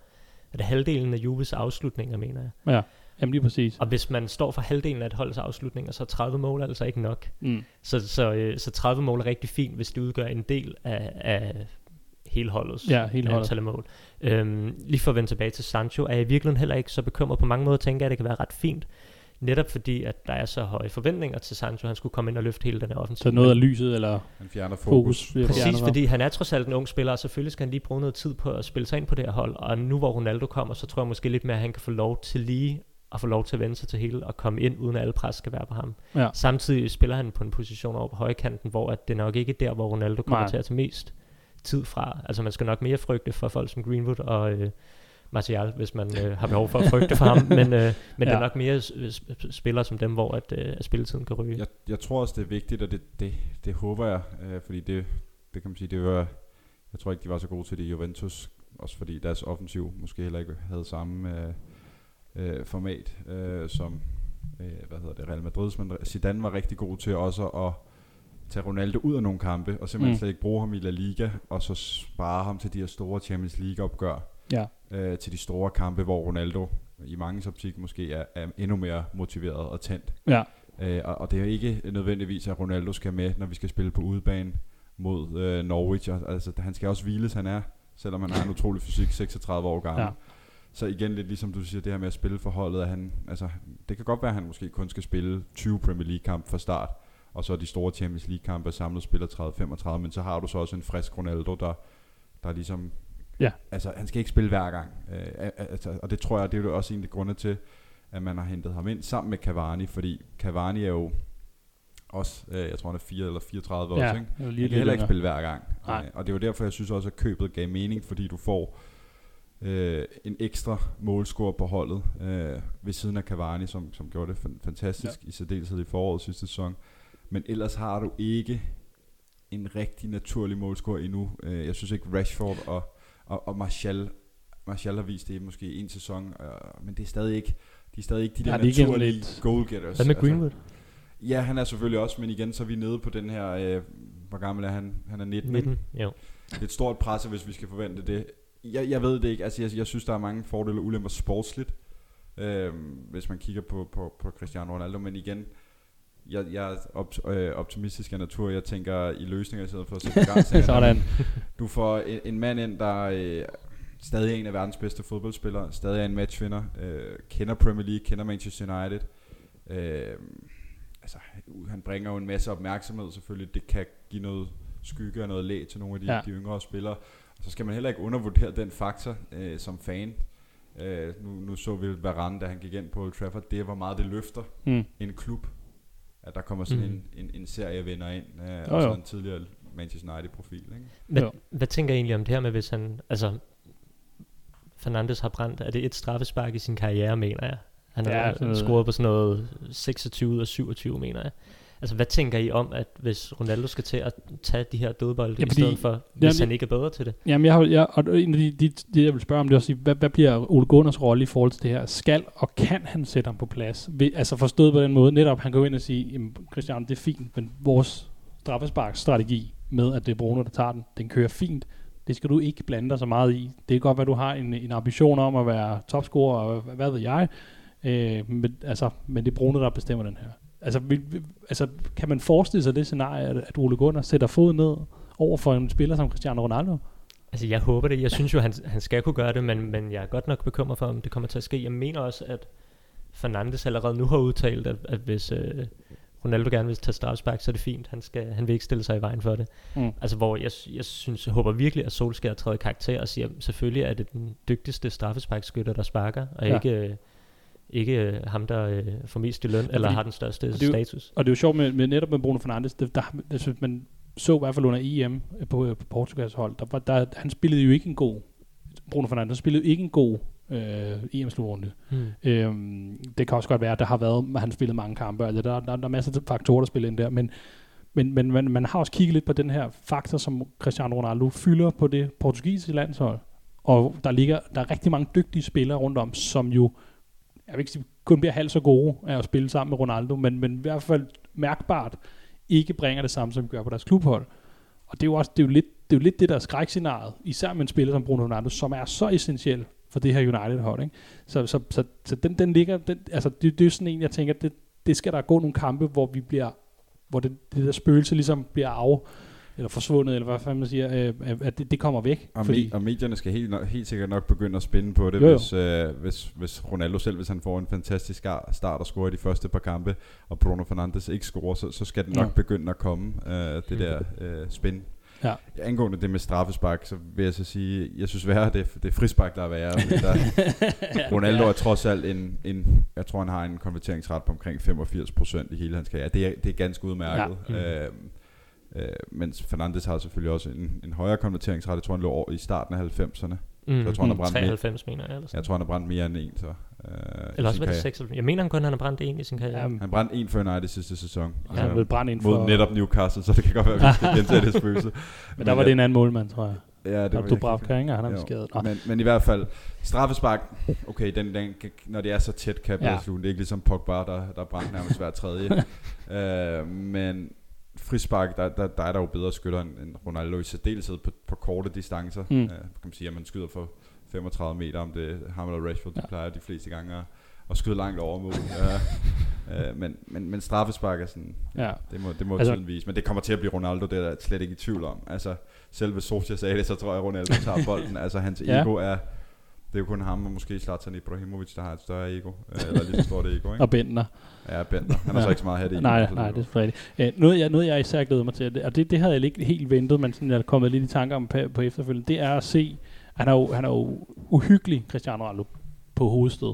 det halvdelen af Juves afslutninger, mener jeg. Ja. Jamen lige præcis. Og hvis man står for halvdelen af et holds afslutninger, så er 30 mål altså ikke nok. Mm. Så, så, øh, så 30 mål er rigtig fint, hvis det udgør en del af, af hele holdets Ja, hele holdet. antal af mål. Øhm, lige for at vende tilbage til Sancho, er jeg i virkeligheden heller ikke så bekymret. På mange måder tænker jeg, at det kan være ret fint. Netop fordi, at der er så høje forventninger til Sancho, han skulle komme ind og løfte hele den her offensiv. Så noget af lyset eller Han fjerner fokus. fokus. Præcis, fordi han er trods alt en ung spiller, og selvfølgelig skal han lige bruge noget tid på at spille sig ind på det her hold. Og nu hvor Ronaldo kommer, så tror jeg måske lidt mere, at han kan få lov til lige at få lov til at vende sig til hele og komme ind, uden at alle pres skal være på ham. Ja. Samtidig spiller han på en position over på højkanten, hvor at det nok ikke er der, hvor Ronaldo kommer Nej. til at tage mest tid fra. Altså man skal nok mere frygte for folk som Greenwood og øh, Martial, hvis man øh, har behov for at frygte for ham. Men, øh, men ja. det er nok mere spillere som dem, hvor at, øh, at spilletiden kan ryge. Jeg, jeg tror også, det er vigtigt, og det, det, det håber jeg, øh, fordi det, det kan man sige, det var, jeg tror ikke, de var så gode til det i Juventus, også fordi deres offensiv måske heller ikke havde samme øh, øh, format øh, som, øh, hvad hedder det, Real Madrid, men Zidane var rigtig god til også at tage Ronaldo ud af nogle kampe, og simpelthen Mm. slet ikke bruge ham i La Liga, og så spare ham til de her store Champions League opgør, Ja. øh, til de store kampe, hvor Ronaldo i mange optik måske er, er endnu mere motiveret og tændt. Ja. Øh, og, og det er ikke nødvendigvis, at Ronaldo skal med, når vi skal spille på udebane mod øh, Norwich. Altså, han skal også hviles, han er, selvom han har en utrolig fysik, 36 år gammel. Ja. Så igen lidt ligesom du siger, det her med at spille for holdet, at han, altså, det kan godt være, at han måske kun skal spille 20 Premier League kamp fra start, og så de store Champions League kampe samlet spiller 30-35, men så har du så også en frisk Ronaldo, der, der ligesom, Ja. altså han skal ikke spille hver gang, øh, al- altså, og det tror jeg, det er jo også en af de grunde til, at man har hentet ham ind sammen med Cavani, fordi Cavani er jo også, øh, jeg tror han er 4 eller 34 Ja, også, ikke? lige Han kan heller ikke spille hver gang. Nej. Øh, og det var derfor, jeg synes også, at købet gav mening, fordi du får øh, en ekstra målscore på holdet øh, ved siden af Cavani, som, som gjorde det fan- fantastisk, ja. i særdeleshed i foråret sidste sæson. Men ellers har du ikke en rigtig naturlig målscore endnu. Øh, jeg synes ikke Rashford og, og, og Martial, Martial har vist det måske en sæson, øh, men det er stadig ikke, de er stadig ikke de der Ja, naturlige lidt- goalgetters. Hvad med Greenwood? Ja, han er selvfølgelig også, men igen, så er vi nede på den her, øh, hvor gammel er han? Han er 19, 19. 19? Jo. Det er et stort pres, hvis vi skal forvente det. Jeg, jeg ved det ikke, altså jeg, jeg synes, der er mange fordele og ulemper sportsligt, øh, hvis man kigger på, på, på Cristiano Ronaldo, men igen, jeg, jeg er op, øh, optimistisk af natur, jeg tænker i løsninger i stedet for at sætte begrænsninger. Sådan. Du får en, en mand ind, der øh, stadig er en af verdens bedste fodboldspillere, stadig er en matchvinder, øh, kender Premier League, kender Manchester United. Øh, altså, han bringer jo en masse opmærksomhed selvfølgelig. Det kan give noget skygge og noget læg til nogle af de, Ja. ja. de yngre spillere. Så skal man heller ikke undervurdere den faktor øh, som fan. Øh, nu, nu så vi Varane, da han gik ind på Old Trafford. Det er, hvor meget det løfter Mm. en klub. At der kommer sådan mm. en, en, en serievinder ind. Øh, Jo, og så jo. en tidligere Manchester United-profil. Ikke? Hvad, Jo. hvad tænker I egentlig om det her med, hvis han... Altså, Fernandes har brændt... Er det et straffespark i sin karriere, mener jeg? Han har Ja, sådan scoret på sådan noget 26 ud af 27, mener jeg. Altså, hvad tænker I om, at hvis Ronaldo skal til at tage de her dødbolde, Ja, ja, i fordi- stedet for, hvis Jamen, han ikke er bedre til det? Jamen, jeg har, jeg, og en af de, de, de, jeg vil spørge om, det er også, hvad, hvad bliver Ole Gunners rolle i forhold til det her? Skal og kan han sætte ham på plads? Vil, altså forstået på den måde, netop han går ind og sige, jamen, Christian, det er fint, men vores straffesparksstrategi med, at det er Bruno, der tager den, den kører fint. Det skal du ikke blande dig så meget i. Det kan godt at du har en, en ambition om at være topscorer, og hvad, hvad ved jeg, øh, men, altså, men det er Bruno, der bestemmer den her. Altså, vil, vil, altså, kan man forestille sig det scenarie, at, at Ole Gunnar sætter fod ned over for en spiller som Cristiano Ronaldo? Altså, jeg håber det. Jeg synes jo, han, han skal kunne gøre det, men, men jeg er godt nok bekymret for, om det kommer til at ske. Jeg mener også, at Fernandes allerede nu har udtalt, at, at hvis øh, Ronaldo gerne vil tage straffespark, så er det fint. Han, skal, han vil ikke stille sig i vejen for det. Mm. Altså, hvor jeg, jeg synes, jeg håber virkelig, at Solskjaer træder karakter og siger, selvfølgelig er det den dygtigste straffesparkskytter, der sparker, og ja. ikke, øh, ikke øh, ham, der øh, får mest i løn, eller fordi- har den største og det jo- status. Og det er jo sjovt med, med netop med Bruno Fernandes, det, der, jeg synes, man så i hvert fald under EM på, på Portugals hold, der, var, der, han spillede jo ikke en god, Bruno Fernandes spillede ikke en god øh, EM-slutrunde. Hmm. Øhm, det kan også godt være, at der har været, at han spillet mange kampe, altså der, der, der er masser af faktorer, der spiller ind der, men, men, men man, man har også kigget lidt på den her faktor, som Cristiano Ronaldo fylder på det portugisiske landshold, og der ligger, der er rigtig mange dygtige spillere rundt om, som jo, jeg vil ikke sige, kun bliver halvt så gode af at spille sammen med Ronaldo, men, men i hvert fald mærkbart ikke bringer det samme, som de gør på deres klubhold. Og det er jo også det er jo lidt, det er jo lidt det der er skrækscenariet, især med en spiller som Bruno Ronaldo, som er så essentiel for det her United-hold. Ikke? Så, så, så, så den, den ligger, den, altså det, det er sådan en, jeg tænker, det, det skal der gå nogle kampe, hvor vi bliver, hvor det, det der spøgelse ligesom bliver af, eller forsvundet, eller hvad fanden man siger, øh, at det, det kommer væk. Og, fordi, me- og medierne skal helt, nok, helt sikkert nok begynde at spænde på det, Jo, jo. hvis, øh, hvis, hvis Ronaldo selv, hvis han får en fantastisk ar- start og scorer i de første par kampe, og Bruno Fernandes ikke scorer, så, så skal det nok Ja. begynde at komme, øh, det Mm. der øh, spænd. Ja. Angående det med straffespark, så vil jeg så sige, jeg synes værre, det, det er frispark, der er værre. Der, Ronaldo er trods alt en, en, jeg tror han har en konverteringsret på omkring 85% i hele hans karriere. Det er, det er ganske udmærket. Ja. Mm. Øh, øh, mens Fernandes har selvfølgelig også en, en højere konverteringsret. Jeg tror, han lå over i starten af 90'erne. Mm, jeg tror, han har brændt mere. 93, mener jeg. Eller, sådan. Jeg tror, han har brændt mere end en, så. Øh, eller også var det karriere. 96. Jeg mener han kun, han har brændt en i sin karriere. ja, Han brændte en for United sidste sæson. ja, han brændt ind mod for, netop Newcastle, så det kan godt være, at vi skal gentage det spøgelse. men der var det en anden målmand, tror jeg. Ja, det du Dubravka, ikke? Og han er skadet. Men, men i hvert fald, straffespark, okay, den, den, når det er så tæt, kan Ja. ja. slutte. Det er ikke ligesom Pogba, der, der er brændt nærmest hver tredje. øh, men frispark, der, der, der er der jo bedre skytter end, end Ronaldo i særdeleshed på, på korte distancer. Mm. Øh, kan man sige, at man skyder for 35 meter, om det er ham eller Rashford, de Ja. plejer de fleste gange at, at skyde langt over mål. øh, men, men, men straffespark er sådan, Ja. det må, det må Altså- tiden vise. Men det kommer til at blive Ronaldo, det er jeg slet ikke i tvivl om. Altså, selv hvis Solskjaer sagde det, så tror jeg, at Ronaldo tager bolden. altså, hans Ja. ego er... Det er jo kun ham og måske Zlatan Ibrahimovic, der har et større ego. øh, Eller så stort ego, ikke? Og Bentner. Ja, Bender. Han har så ikke så meget at have det i. Nej, nej, det er rigtigt. Øh, noget, jeg, noget, jeg især glæder mig til, og det, det havde jeg ikke helt ventet, men sådan, jeg er kommet lidt i tanker om på, på efterfølgende, det er at se, han er jo, han er jo uhyggelig, Cristiano Ronaldo, på hovedstød.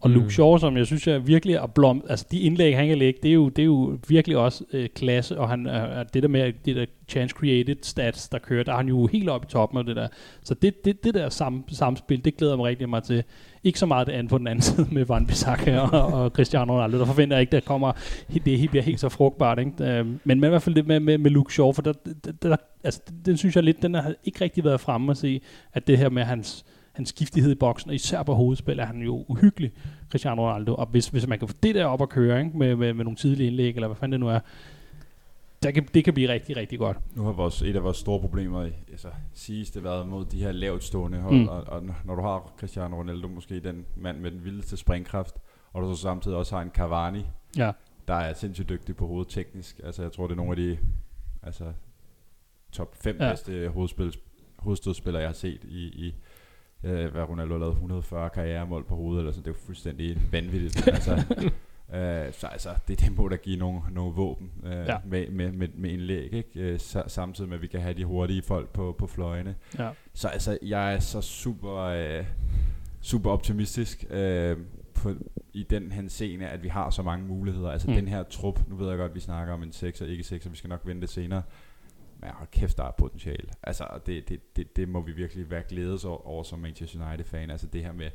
Og Luke Mm. Shaw, som jeg synes er virkelig er blom, altså de indlæg, han kan lægge, det er jo, det er jo virkelig også øh, klasse, og han er det der med det der chance created stats, der kører, der er han jo helt oppe i toppen af det der. Så det, det, det der sam, samspil, det glæder jeg mig rigtig meget til. Ikke så meget det andet på den anden side med Van Bissaka og, og Cristiano Ronaldo. Der forventer jeg ikke, der kommer, det helt- bliver helt så frugtbart. Ikke? Øhm, Men med, i hvert fald det med, med, med Luke Shaw, for der, der, der, altså, den, den synes jeg lidt, den har ikke rigtig været fremme at se, at det her med hans, hans skiftighed i boksen, og især på hovedspil, er han jo uhyggelig, Cristiano Ronaldo. Og hvis, hvis man kan få det der op at køre, ikke? Med, med, med nogle tidlige indlæg, eller hvad fanden det nu er, der kan, det kan blive rigtig, rigtig godt. Nu har vores, et af vores store problemer, i- altså, siges det været mod de her lavt stående hold, Mm. og, og, når du har Cristiano Ronaldo, måske den mand med den vildeste springkraft, og du så samtidig også har en Cavani, Ja, der er sindssygt dygtig på hovedet teknisk. Altså, jeg tror, det er nogle af de altså, top 5 Ja. ja. bedste hovedspil, hovedstødspillere, jeg har set i, i øh, hvad Ronaldo har lavet 140 karrieremål på hovedet, eller sådan. det er jo fuldstændig vanvittigt. altså, øh, så altså, det, det må da give nogle, nogle våben øh, Ja. med, med, med, med indlæg, ikke? Øh, sa- samtidig med, at vi kan have de hurtige folk på, på fløjene. ja. Så altså, jeg er så super, øh, super optimistisk øh, på, i den henseende, at vi har så mange muligheder. Altså mm. den her trup, nu ved jeg godt, at vi snakker om en 6 og ikke 6, og vi skal nok vente senere. Men hold kæft, der er potentiale. Altså, det, det, det, det må vi virkelig være glædes over, over som Manchester United-fan. Altså det her med,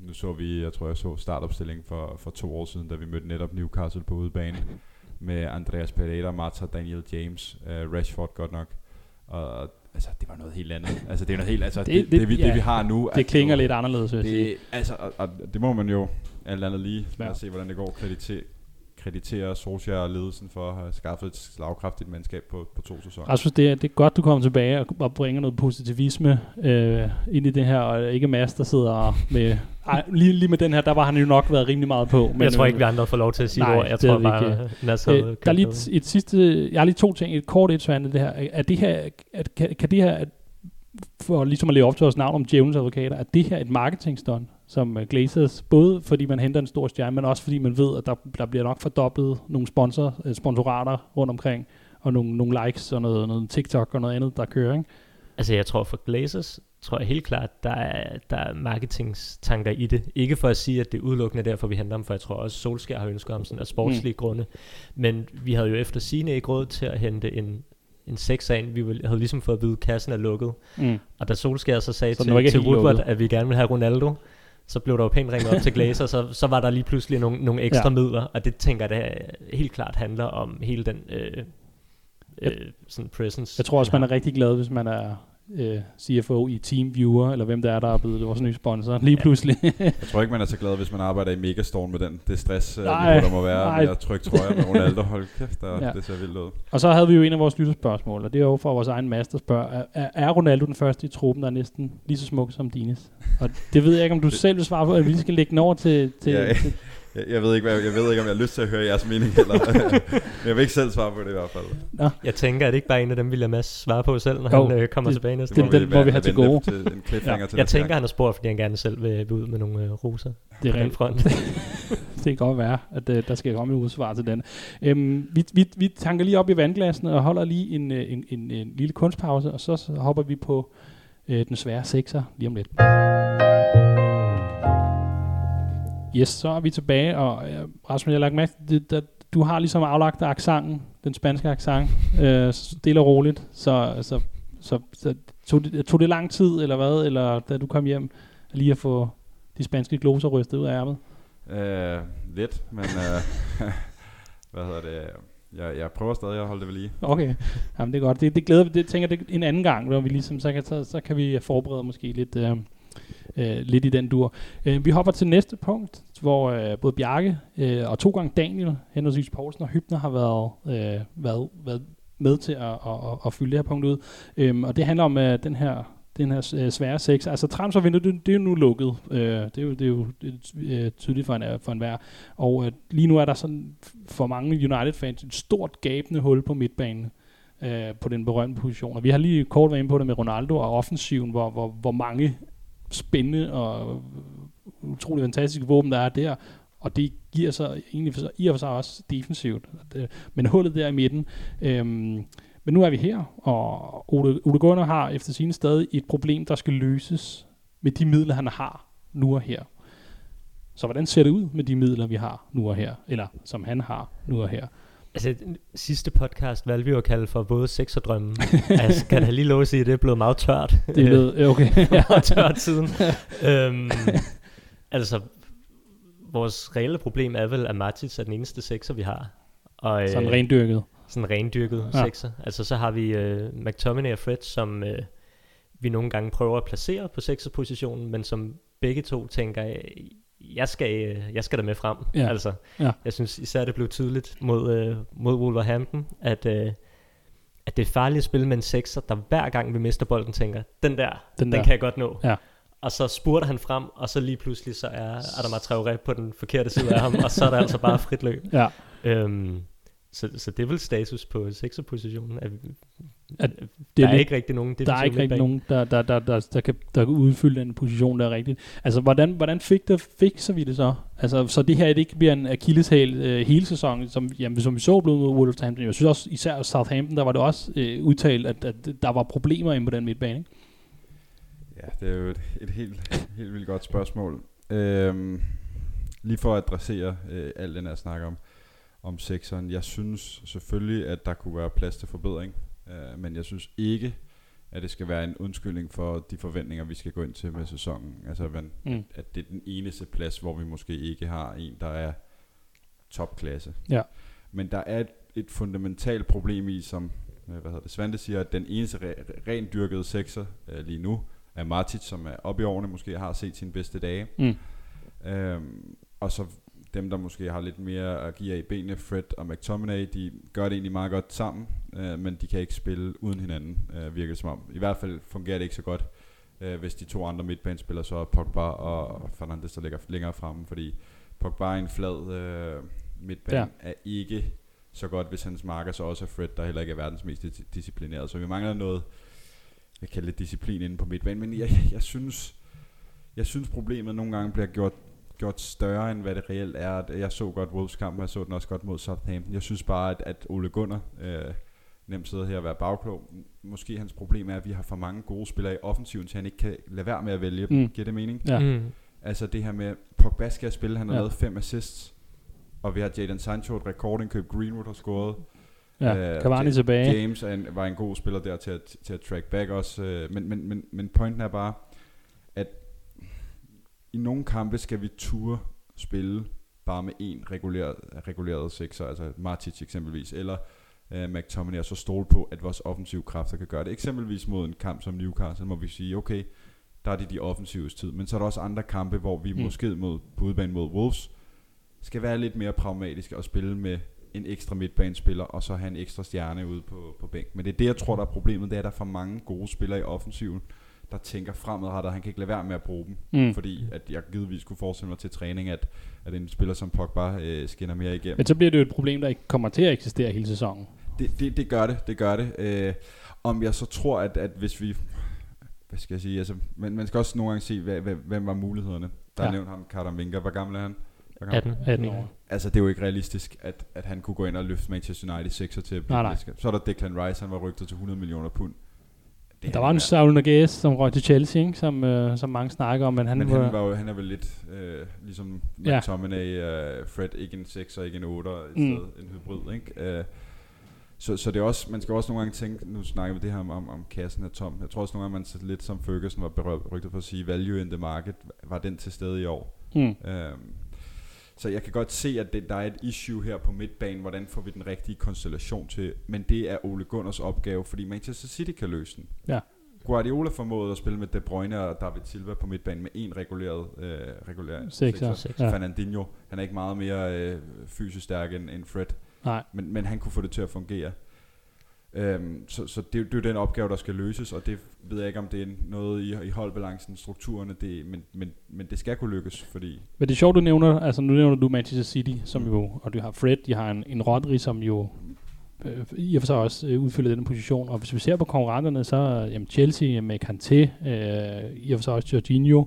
nu så vi, jeg tror jeg så startopstilling for, for to år siden, da vi mødte netop Newcastle på udebane med Andreas Pereira, Marta, Daniel James, uh, Rashford godt nok. Og altså, det var noget helt andet. Altså, det er noget helt, altså, Det- det, det, vi, ja. det vi har nu. Det klinger lidt anderledes, vil jeg sige. det, altså, og, og, det må man jo alt andet lige, lad os se, hvordan det går, kreditere, kreditere Solskjaer og ledelsen for at have skaffet et slagkraftigt mandskab på, på to sæsoner. Rasmus, det er, det er godt, du kommer tilbage og, og bringer noget positivisme øh, ind i det her, og ikke Mads, der sidder med... Ej, lige, lige med den her, der var han jo nok været rimelig meget på. Men, jeg tror ikke, øh, vi andre får lov til at sige nej, ord. Jeg tror bare, Mads havde Øh, der er lige et, et sidste, jeg har lige to ting, et kort et så det her. Er det her, at, kan, kan det her, at, for ligesom at leve op til vores navn om Djævelens advokater, er det her et marketingstunt, som uh, Glazers, både fordi man henter en stor stjerne, men også fordi man ved, at der, der bliver nok fordoblet nogle sponsor, uh, sponsorater rundt omkring, og nogle, nogle likes og noget, noget TikTok og noget andet, der kører, ikke? Altså jeg tror for Glazers, tror jeg helt klart, der er, der er marketingstanker i det. Ikke for at sige, at det er udelukkende derfor, vi henter ham, for jeg tror også, Solskjaer har ønsket ham sådan af sportslige mm. grunde. Men vi havde jo efter sine ikke råd til at hente en, en sekser ind. Vi havde ligesom fået at vide, at kassen er lukket. Mm. Og da Solskjaer så sagde Så til, til Woodward, lukket. at vi gerne vil have Ronaldo, så blev der jo pænt ringet op til Glazer, så, så var der lige pludselig nogle, nogle ekstra Ja. midler, og det tænker jeg, det helt klart handler om hele den øh, øh, sådan presence. Jeg tror også, man er rigtig glad, hvis man er øh, CFO i TeamViewer, eller hvem der er, der er blevet vores nye sponsor, lige pludselig. Jeg tror ikke, man er så glad, hvis man arbejder i Megastore med den, det stress, øh, Nej, niveau, der må være nej. med at trykke trøjer med Ronaldo. Hold kæft, der, Ja. ja. det ser vildt ud. og så havde vi jo en af vores lytterspørgsmål, og det er jo fra vores egen master spørger, er, er, Ronaldo den første i truppen, der er næsten lige så smuk som Dines? Og det ved jeg ikke, om du selv vil svare på, eller vi skal lægge den over til... til, Ja, til Jeg, jeg, ved ikke, hvad, jeg ved ikke, om jeg har lyst til at høre jeres mening, eller, men jeg vil ikke selv svare på det i hvert fald. Jeg tænker, at det ikke bare er en af dem, vi lader Mads svare på selv, når Jo, han øh, kommer det- tilbage næste det- gang. den må vi have til gode. Til en Ja. til Jeg tænker, han har spurgt, fordi han gerne selv vil, vil ud med nogle øh, roser. det er rigtigt. front. det kan godt være, at øh, der skal komme et udsvar til den. Øhm, vi, vi, vi tanker lige op i vandglassene og holder lige en, øh, en, en, en lille kunstpause, og så, så hopper vi på øh, den svære sekser lige om lidt. Yes, så er vi tilbage, og øh, Rasmus, jeg har lagt mærke til, det- der- du har ligesom aflagt accenten, den spanske accent, øh, stille og roligt, så, så, så, så tog, det, tog det lang tid, eller hvad, eller da du kom hjem, lige at få de spanske gloser rystet ud af ærmet? Øh, lidt, men øh, hvad hedder det? Jeg, jeg prøver stadig at holde det ved lige. Okay, Jamen, det er godt. Det, det glæder vi. Det tænker det, en anden gang, hvor vi ligesom, så, kan, så, så kan vi forberede måske lidt, øh, øh, lidt i den dur. Øh, vi hopper til næste punkt, hvor øh, både Bjarke øh, og to gange Daniel, henholdsvis Poulsen og Hybner, har været, øh, været, været med til at, at, at, at fylde det her punkt ud. Øhm, og det handler om øh, den her den her øh, svære sex. Altså transfervinduet, det, det er jo nu lukket. Øh, det er jo, det er jo øh, tydeligt for, en, øh, for enhver. Og øh, lige nu er der sådan for mange United-fans et stort gabende hul på midtbanen øh, på den berømte position. Og vi har lige kort været inde på det med Ronaldo og offensiven, hvor, hvor, hvor mange spændende og utrolig fantastiske våben der er der. Og det giver sig egentlig for sig, i og for sig også defensivt. Det, øh, men hullet der i midten. Øhm, men nu er vi her, og Ole, Ole Gunnar har efter sine stadig et problem, der skal løses med de midler, han har nu og her. Så hvordan ser det ud med de midler, vi har nu og her? Eller som han har nu og her? Altså, sidste podcast valgte vi jo at kalde for både sex og drømme. altså, kan jeg lige love at sige, at det er blevet meget tørt. Det er øh, okay. meget tørt siden. øhm, altså, vores reelle problem er vel, at Matic er den eneste sekser, vi har. Og, øh, Sådan rendyrket. sådan rendyrket Ja. sekser. Altså, så har vi øh, McTominay og Fred, som øh, vi nogle gange prøver at placere på sekserpositionen, men som begge to tænker, jeg skal, øh, jeg skal da med frem. Ja. Altså, Ja. Jeg synes især, det blev tydeligt mod, øh, mod Wolverhampton, at, øh, at det er farligt at spille med en sekser, der hver gang vi mister bolden, tænker, den der, Den der. den kan jeg godt nå. Ja. Og så spurter han frem, og så lige pludselig så er Adama Traoré på den forkerte side af ham, og så er der altså bare frit løb. Ja. Øhm, så, så det er vel status på sekserpositionen. At, At det der er lidt- ikke rigtig nogen Der er ikke rigtig nogen, der, der, der, der, der, kan, der kan udfylde den position, der er rigtigt. Altså, hvordan, hvordan fik det, fikser vi det så? Altså, så det her det ikke bliver en akilleshæl øh, hele sæsonen, som, jamen, som vi så blev mod Wolverhampton. Jeg synes også, især Southampton, der var det også øh, udtalt, at, at der var problemer inde på den midtbane. Ikke? Ja, det er jo et, et helt, helt vildt godt spørgsmål. Øhm, lige for at adressere øh, alt den her snak om, om sekseren. Jeg synes selvfølgelig, at der kunne være plads til forbedring. Øh, men jeg synes ikke, at det skal være en undskyldning for de forventninger, vi skal gå ind til med sæsonen. Altså, man, Mm. at det er den eneste plads, hvor vi måske ikke har en, der er topklasse. Ja. Men der er et, et fundamentalt problem i, som øh, hvad hedder det, Svante siger, at den eneste re- rent dyrkede sekser øh, lige nu er Matic, som er oppe i årene, måske har set sine bedste dage. Mm. Øhm, og så dem, der måske har lidt mere at give af i benene, Fred og McTominay, de gør det egentlig meget godt sammen, øh, men de kan ikke spille uden hinanden, øh, virker som om. I hvert fald fungerer det ikke så godt, øh, hvis de to andre midtbanespillere så er Pogba og Fernandes, der ligger længere fremme, fordi Pogba er en flad øh, midtbane, Ja. er ikke så godt, hvis hans marker så også er Fred, der heller ikke er verdens mest dis- disciplineret. Så vi mangler noget, jeg kalder det disciplin inde på midtbanen, men jeg, jeg synes, jeg synes problemet nogle gange bliver gjort gjort større, end hvad det reelt er. Jeg så godt Wolves kamp, og jeg så den også godt mod Southampton. Jeg synes bare, at, at Ole Gunnar øh, nemt sidder her og være bagklog. Måske hans problem er, at vi har for mange gode spillere i offensiven, så han ikke kan lade være med at vælge dem. Mm. Giver det mening? Ja. Mm. Altså det her med, Pogba skal spille, han har Ja. lavet fem assists, og vi har Jadon Sancho, et rekordindkøb, Greenwood har scoret. Ja, Øh, Cavani Ja- tilbage. James er en, var en god spiller der til at, til at track back også. øh, Men, men, men, men pointen er bare, i nogle kampe skal vi ture spille bare med en reguleret, reguleret sekser, altså Matic eksempelvis, eller uh, McTominay, og så stole på, at vores offensive kræfter kan gøre det. Eksempelvis mod en kamp som Newcastle, må vi sige, okay, der er det de offensive tid, men så er der også andre kampe, hvor vi Mm. mm. måske mod, på udebane mod Wolves, skal være lidt mere pragmatiske og spille med en ekstra midtbanespiller, og så have en ekstra stjerne ude på, på bænk. Men det er det, jeg tror, der er problemet, det er, at der er for mange gode spillere i offensiven, der tænker fremadrettet, han kan ikke lade være med at bruge dem. Mm. Fordi at jeg givetvis kunne forestille mig til træning, at, at en spiller som Pogba øh, skinner mere igennem. Men så bliver det jo et problem, der ikke kommer til at eksistere hele sæsonen. Det, det, det gør det, det gør det. Øh, om jeg så tror, at, at hvis vi... Hvad skal jeg sige? Altså, men man skal også nogle gange se, hvad, hvad, hvem var mulighederne. Der er Ja. nævnt ham, Carter Winker. Hvor gammel er han? Hvor gammel? 18. 18 år. Altså, det er jo ikke realistisk, at, at han kunne gå ind og løfte Manchester United 6 til at blive Nej, nej. Så er der Declan Rice, han var rygtet til 100 millioner pund. Det Der er var en. Saul Niguez, som røg til Chelsea, ikke? Som, øh, som mange snakker om, men han, Men var, han, var jo, han er vel lidt øh, ligesom Ja. McTominay, øh, Fred, ikke en 6 og ikke en 8, i Mm. stedet en hybrid, ikke? Øh, så, så det er også, man skal også nogle gange tænke, nu snakker vi det her om, om, om kassen er tom. Jeg tror også nogle gange, man så lidt som Ferguson var berørt, rygtet for at sige, value in the market, var den til stede i år. mm, Øhm, så jeg kan godt se, at det, der er et issue her på midtbanen, hvordan får vi den rigtige konstellation til, men det er Ole Gunners opgave, fordi Manchester City kan løse den. Ja. Guardiola formåede at spille med De Bruyne og David Silva på midtbanen med en reguleret, øh, reguleret Sekser. sekser. Ja. Fernandinho, han er ikke meget mere øh, fysisk stærk end, end Fred, nej. men, men han kunne få det til at fungere. Øhm, så så det, det er jo den opgave, der skal løses, og det ved jeg ikke, om det er noget i, i holdbalancen, strukturerne, det, men, men, men det skal kunne lykkes, fordi Men det er sjovt, du nævner, altså nu nævner du Manchester City, som jo, og du har Fred, de har en, en Rodri, som jo øh, i og for sig også øh, udfylder den position. Og hvis vi ser på konkurrenterne, så jamen, Chelsea med Kanté, øh, i og for sig også Jorginho.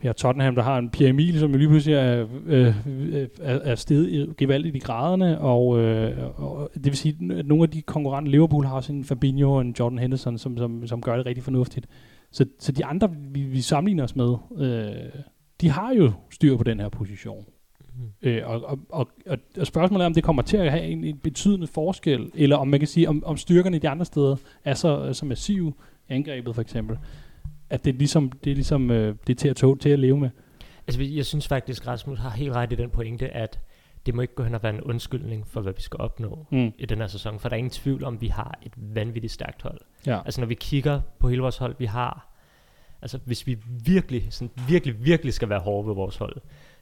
Vi har Tottenham, der har en Pierre Emil, som jo lige pludselig er, øh, øh, er, er steget gevaldigt i graderne. Og, øh, og det vil sige, at nogle af de konkurrenter, Liverpool har også en Fabinho og en Jordan Henderson, som, som, som gør det rigtig fornuftigt. Så, så de andre, vi, vi sammenligner os med, øh, de har jo styr på den her position. Mm. Øh, og, og, og, og, spørgsmålet er, om det kommer til at have en, en betydende forskel, eller om man kan sige, om, om styrkerne i de andre steder er så, så massive, angrebet for eksempel, at det er ligesom, det er, ligesom, øh, det er til at, tog, til at leve med. Altså, jeg synes faktisk, Rasmus har helt ret i den pointe, at det må ikke gå hen og være en undskyldning for, hvad vi skal opnå Mm. i den her sæson, for der er ingen tvivl om, vi har et vanvittigt stærkt hold. Ja. Altså, når vi kigger på hele vores hold, vi har, altså, hvis vi virkelig, sådan, virkelig, virkelig skal være hårde ved vores hold,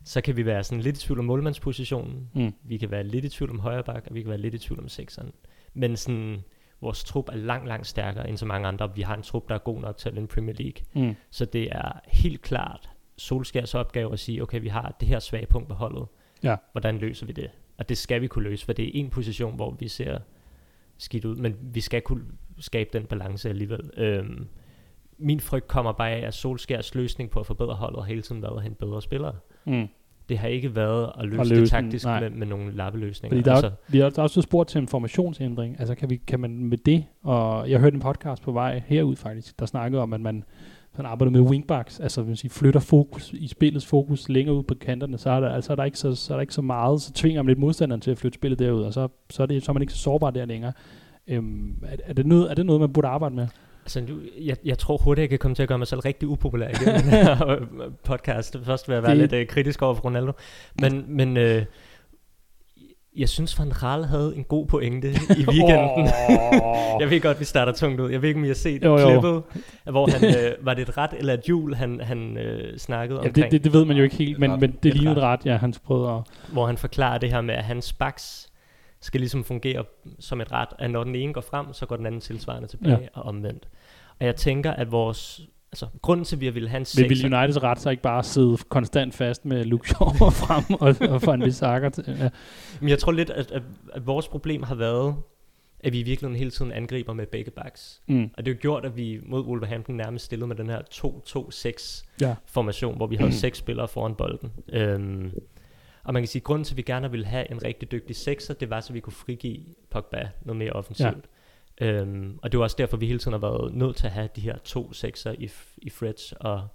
så kan vi være sådan lidt i tvivl om målmandspositionen, Mm. vi kan være lidt i tvivl om højre bak, og vi kan være lidt i tvivl om sekseren. Men sådan, vores trup er langt, langt stærkere end så mange andre. Vi har en trup, der er god nok til at vinde Premier League. Mm. Så det er helt klart Solskjærs opgave at sige, okay, vi har det her svage punkt på holdet. Ja. Hvordan løser vi det? Og det skal vi kunne løse, for det er en position, hvor vi ser skidt ud, men vi skal kunne skabe den balance alligevel. Øhm, min frygt kommer bare af, at Solskjærs løsning på at forbedre holdet har hele tiden været at hente bedre spillere. Mm. Det har ikke været at løse, At det løse den, taktisk nej. med, med nogle lappeløsninger. Fordi der, altså, er, vi har der er også spurgt til en formationsændring. Altså kan, vi, kan man med det, og jeg hørte en podcast på vej herud faktisk, der snakkede om, at man, man arbejder med wingbacks, altså vil sige, flytter fokus i spillets fokus længere ud på kanterne, så er der, altså, er der, ikke, så, så er der ikke så meget, så tvinger man lidt modstanderen til at flytte spillet derud, og så, så, er, det, så er man ikke så sårbar der længere. Øhm, er, er, det noget, er det noget, man burde arbejde med? Altså, nu, jeg, jeg tror hurtigt, jeg kan komme til at gøre mig selv rigtig upopulær i den her øh, podcast. Først vil jeg være Det- lidt øh, kritisk over for Ronaldo. Men, men øh, jeg synes, Van Gaal havde en god pointe i weekenden. Åh. jeg ved godt, vi starter tungt ud. Jeg ved ikke, om I har set Jo, jo. klippet, hvor han, øh, var det et ret eller et hjul, han, han øh, snakkede Ja, omkring, det, det, det ved man jo ikke helt, men, Ret. men det Et lignede et ret, ja, han prøvede at... hvor han forklarer det her med, at hans baks skal ligesom fungere som et ret, at når den ene går frem, så går den anden tilsvarende tilbage ja. og omvendt. Og jeg tænker, at vores... Altså, grunden til, at vi ville have en sekser, vil Uniteds ret så ikke bare sidde konstant fast med Luke Shaw frem og, og få en Bissaka til? Ja. Men jeg tror lidt, at, at, at vores problem har været, at vi i virkeligheden hele tiden angriber med begge backs. Mm. Og det har jo gjort, at vi mod Wolverhampton nærmest stillede med den her 2-2-6 Ja. hvor vi havde seks spillere foran bolden. Øhm, og man kan sige, at grunden til, at vi gerne ville have en rigtig dygtig sekser, det var, så vi kunne frigive Pogba noget mere offensivt. Ja. Øhm, og det var også derfor, vi hele tiden har været nødt til at have de her to sekser i, i Freds og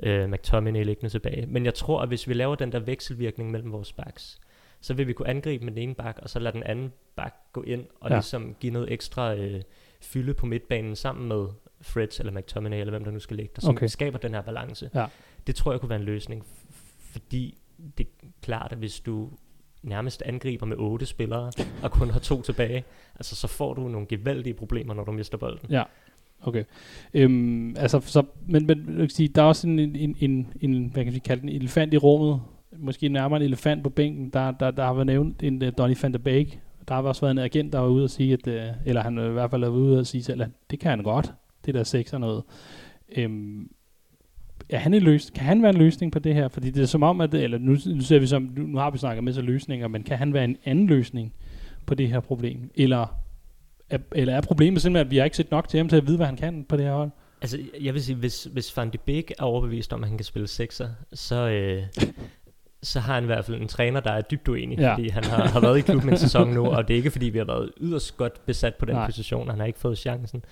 øh, McTominay liggende tilbage. Men jeg tror, at hvis vi laver den der vekselvirkning mellem vores backs, så vil vi kunne angribe med den ene bak, og så lade den anden bak gå ind og Ja. ligesom give noget ekstra øh, fylde på midtbanen sammen med Freds eller McTominay, eller hvem der nu skal ligge der, som Okay. skaber den her balance. Ja. Det tror jeg kunne være en løsning, fordi det er klart, at hvis du nærmest angriber med otte spillere, og kun har to tilbage, altså så får du nogle gevaldige problemer, når du mister bolden. Ja, okay. Øhm, altså, så, men, men jeg kan sige, der er også en, en, en, en, hvad kan vi kalde den, elefant i rummet, måske nærmere en elefant på bænken. Der, der, der har været nævnt en uh, Donny van der Beek. Der har også været en agent, der var ude og sige, at, uh, eller han i hvert fald været ude og sige selv, at det kan han godt, det der sex og noget. Øhm, er han en løs, kan han være en løsning på det her? Fordi det er som om, at, eller nu, nu, ser vi som, nu, nu har vi snakket med så løsninger, men kan han være en anden løsning på det her problem? Eller er, eller er problemet simpelthen, at vi har ikke set nok til ham til at vide, hvad han kan på det her hold? Altså, jeg vil sige, hvis, hvis Van de Beek er overbevist om, at han kan spille sekser, så, øh, så har han i hvert fald en træner, der er dybt uenig, Ja. fordi han har, har været i klubben en sæson nu, og det er ikke, fordi vi har været yderst godt besat på den. Nej. position, og han har ikke fået chancen.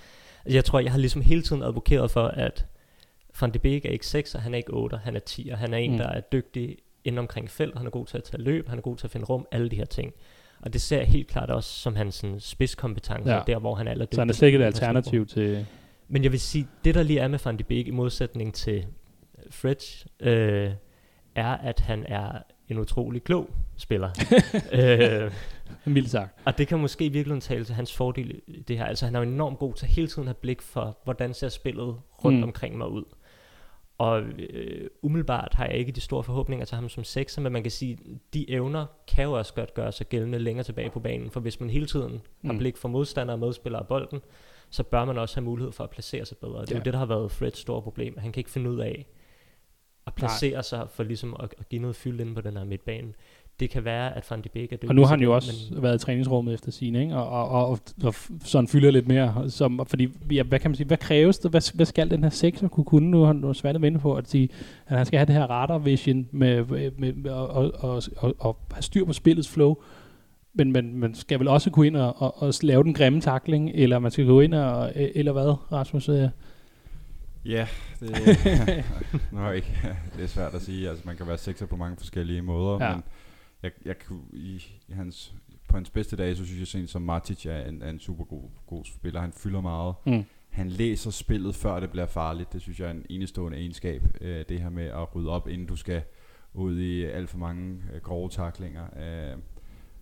Altså, jeg tror, jeg har ligesom hele tiden advokeret for, at Van de Beek er ikke 6, han er ikke 8, han er 10, og han er en, Mm. der er dygtig inden omkring felt, han er god til at tage løb, han er god til at finde rum, alle de her ting. Og det ser jeg helt klart også som hans sådan, spidskompetence, Ja. der hvor han er allerdygtigst. Så han er slet ikke et alternativ til... Men jeg vil sige, det der lige er med Van de Beek i modsætning til Fridge, øh, er, at han er en utrolig klog spiller. øh, Mildt sagt. og det kan måske virkelig tale til hans fordel i det her. Altså han er jo enormt god til hele tiden at have blik for, hvordan ser spillet rundt mm. omkring mig ud. Og øh, umiddelbart har jeg ikke de store forhåbninger til ham som sekser, men man kan sige, de evner kan jo også godt gøre sig gældende længere tilbage på banen. For hvis man hele tiden mm. har blik for modstandere og medspillere af bolden, så bør man også have mulighed for at placere sig bedre. Det er Ja. jo det, der har været Freds store problem. Han kan ikke finde ud af at placere Nej. sig for ligesom at, at give noget fyld inde på den her midtbane. Det kan være, at Van de Beek er dygtig Og nu har han jo også været i træningsrummet efter sin, ikke? Og, og, og, og, og sådan fylder lidt mere. Som, fordi, ja, hvad kan man sige, hvad kræves det? Hvad, hvad skal den her sekser kunne kunne? Nu har du svært at vende på at sige, at han skal have det her radar vision med, med, med og, og, og, og, og have styr på spillets flow. Men man, man skal vel også kunne ind og, og, og lave den grimme takling, eller man skal gå ind og, eller hvad, Rasmus? Øh, Ja, det, Nå, ikke. det er svært at sige. Altså, man kan være sekser på mange forskellige måder, Ja. men jeg, jeg i, i hans, på hans bedste dag, så synes jeg en som Martic er en, er en super god, god spiller. Han fylder meget. Mm. Han læser spillet, før det bliver farligt. Det synes jeg er en enestående egenskab. Øh, det her med at rydde op, inden du skal ud i alt for mange øh, grove taklinger. Øh,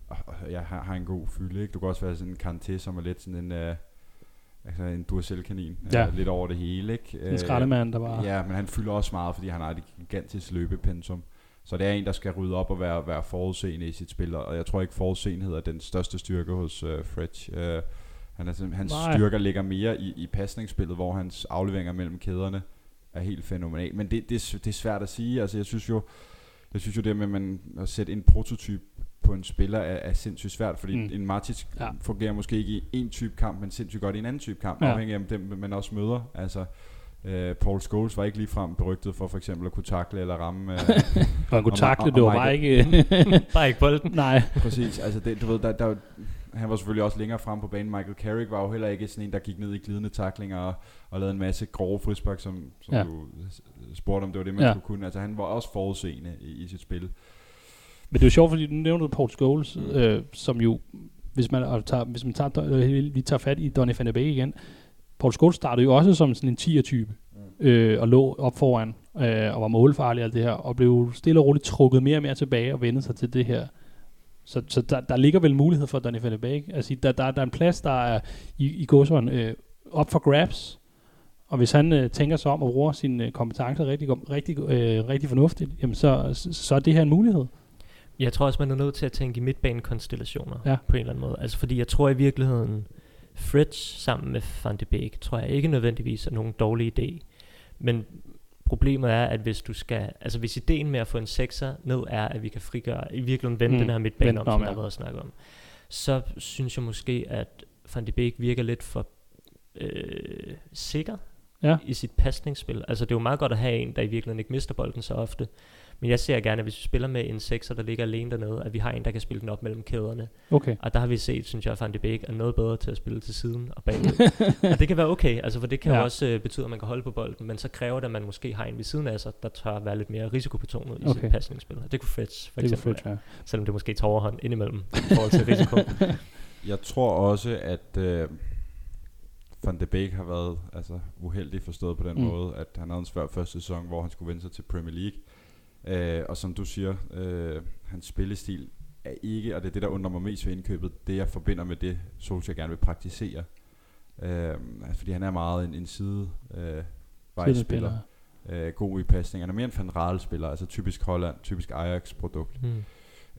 og, jeg har, har en god fylde. Ikke? Du kan også være sådan en Kanté, som er lidt sådan en... Øh, altså en Duracell-kanin. Ja. Øh, lidt over det hele. Ikke? en skraldemand, der var... Ja, men han fylder også meget, fordi han har et gigantisk løbepensum. Så det er en, der skal rydde op og være, være forudseende i sit spil, og jeg tror ikke forudseenhed er den største styrke hos uh, Fretch. Uh, han er, hans Nej. styrker ligger mere i, i pasningsspillet, hvor hans afleveringer mellem kæderne er helt fænomenal. Men det, det, er det er svært at sige. Altså, jeg synes jo, jeg synes jo det med man, at sætte en prototyp på en spiller er, er sindssygt svært, fordi Mm. en Matic Ja. fungerer måske ikke i en type kamp, men sindssygt godt i en anden type kamp, ja. afhængig af dem, man også møder. Altså, øh, Paul Scholes var ikke ligefrem berygtet for for eksempel at kunne takle eller ramme. Øh, Og han kunne takle, det var bare ikke... Bare ikke bolden. Nej. præcis, altså det, du ved, der, der, han var selvfølgelig også længere frem på banen. Michael Carrick var jo heller ikke sådan en, der gik ned i glidende taklinger og, og lavede en masse grove frispark, som, som Ja. du spurgte om det var det, man Ja. skulle kunne. Altså han var også forudseende i, i sit spil. Men det er jo sjovt, fordi du nævnte Paul Scholes, øh, som jo, hvis man, og tager, hvis man tager, øh, vi tager fat i Donny van de Beek igen, Paul Scholes startede jo også som sådan en 10'er-type, øh, og lå op foran, øh, og var målfarlig og alt det her, og blev stille og roligt trukket mere og mere tilbage og vendte sig til det her. Så, så der, der ligger vel mulighed for Donny van de Beek. Altså, der, der, der er en plads, der er i, i godsøjen øh, op for grabs, og hvis han øh, tænker sig om at bruge sine øh, kompetencer rigtig, rigtig, øh, rigtig fornuftigt, jamen så, så, så er det her en mulighed. Jeg tror også, man er nødt til at tænke i midtbanekonstellationer Ja. ja. på en eller anden måde. Altså fordi jeg tror i virkeligheden, Fritz sammen med Van de Beek, tror jeg ikke nødvendigvis er nogen dårlig idé. Men problemet er, at hvis du skal, altså hvis ideen med at få en sekser ned er, at vi kan frigøre, i virkeligheden vende Mm. den her midtbane om, som jeg har været at snakke om, så synes jeg måske, at Van de Beek virker lidt for øh, sikker Ja. i sit pasningsspil. Altså det er jo meget godt at have en, der i virkeligheden ikke mister bolden så ofte. Men jeg ser gerne, at hvis vi spiller med en sekser, der ligger alene dernede, at vi har en, der kan spille den op mellem kæderne. Okay. Og der har vi set, synes jeg, at Van de Beek er noget bedre til at spille til siden og bagud. og det kan være okay, altså for det kan Ja. jo også øh, betyde, at man kan holde på bolden, men så kræver det, at man måske har en ved siden af sig, der tør være lidt mere risikobetonet i Okay. sit pasningsspil. Og det kunne Fritz for Det eksempel Fritz, ja. selvom det måske tager overhånd indimellem i forhold til risiko. Jeg tror også, at øh, Van de Beek har været altså, uheldig forstået på den Mm. mm. måde, at han havde en svær første sæson, hvor han skulle vende sig til Premier League. Øh, og som du siger, øh, hans spillestil er ikke, og det er det, der undrer mig mest ved indkøbet, det jeg forbinder med det, Solskjaer gerne vil praktisere. Øhm, altså, fordi han er meget en, en side øh, vejspiller. Øh, god i pasning. Han er mere en Van spiller altså typisk Holland, typisk Ajax-produkt. Mm.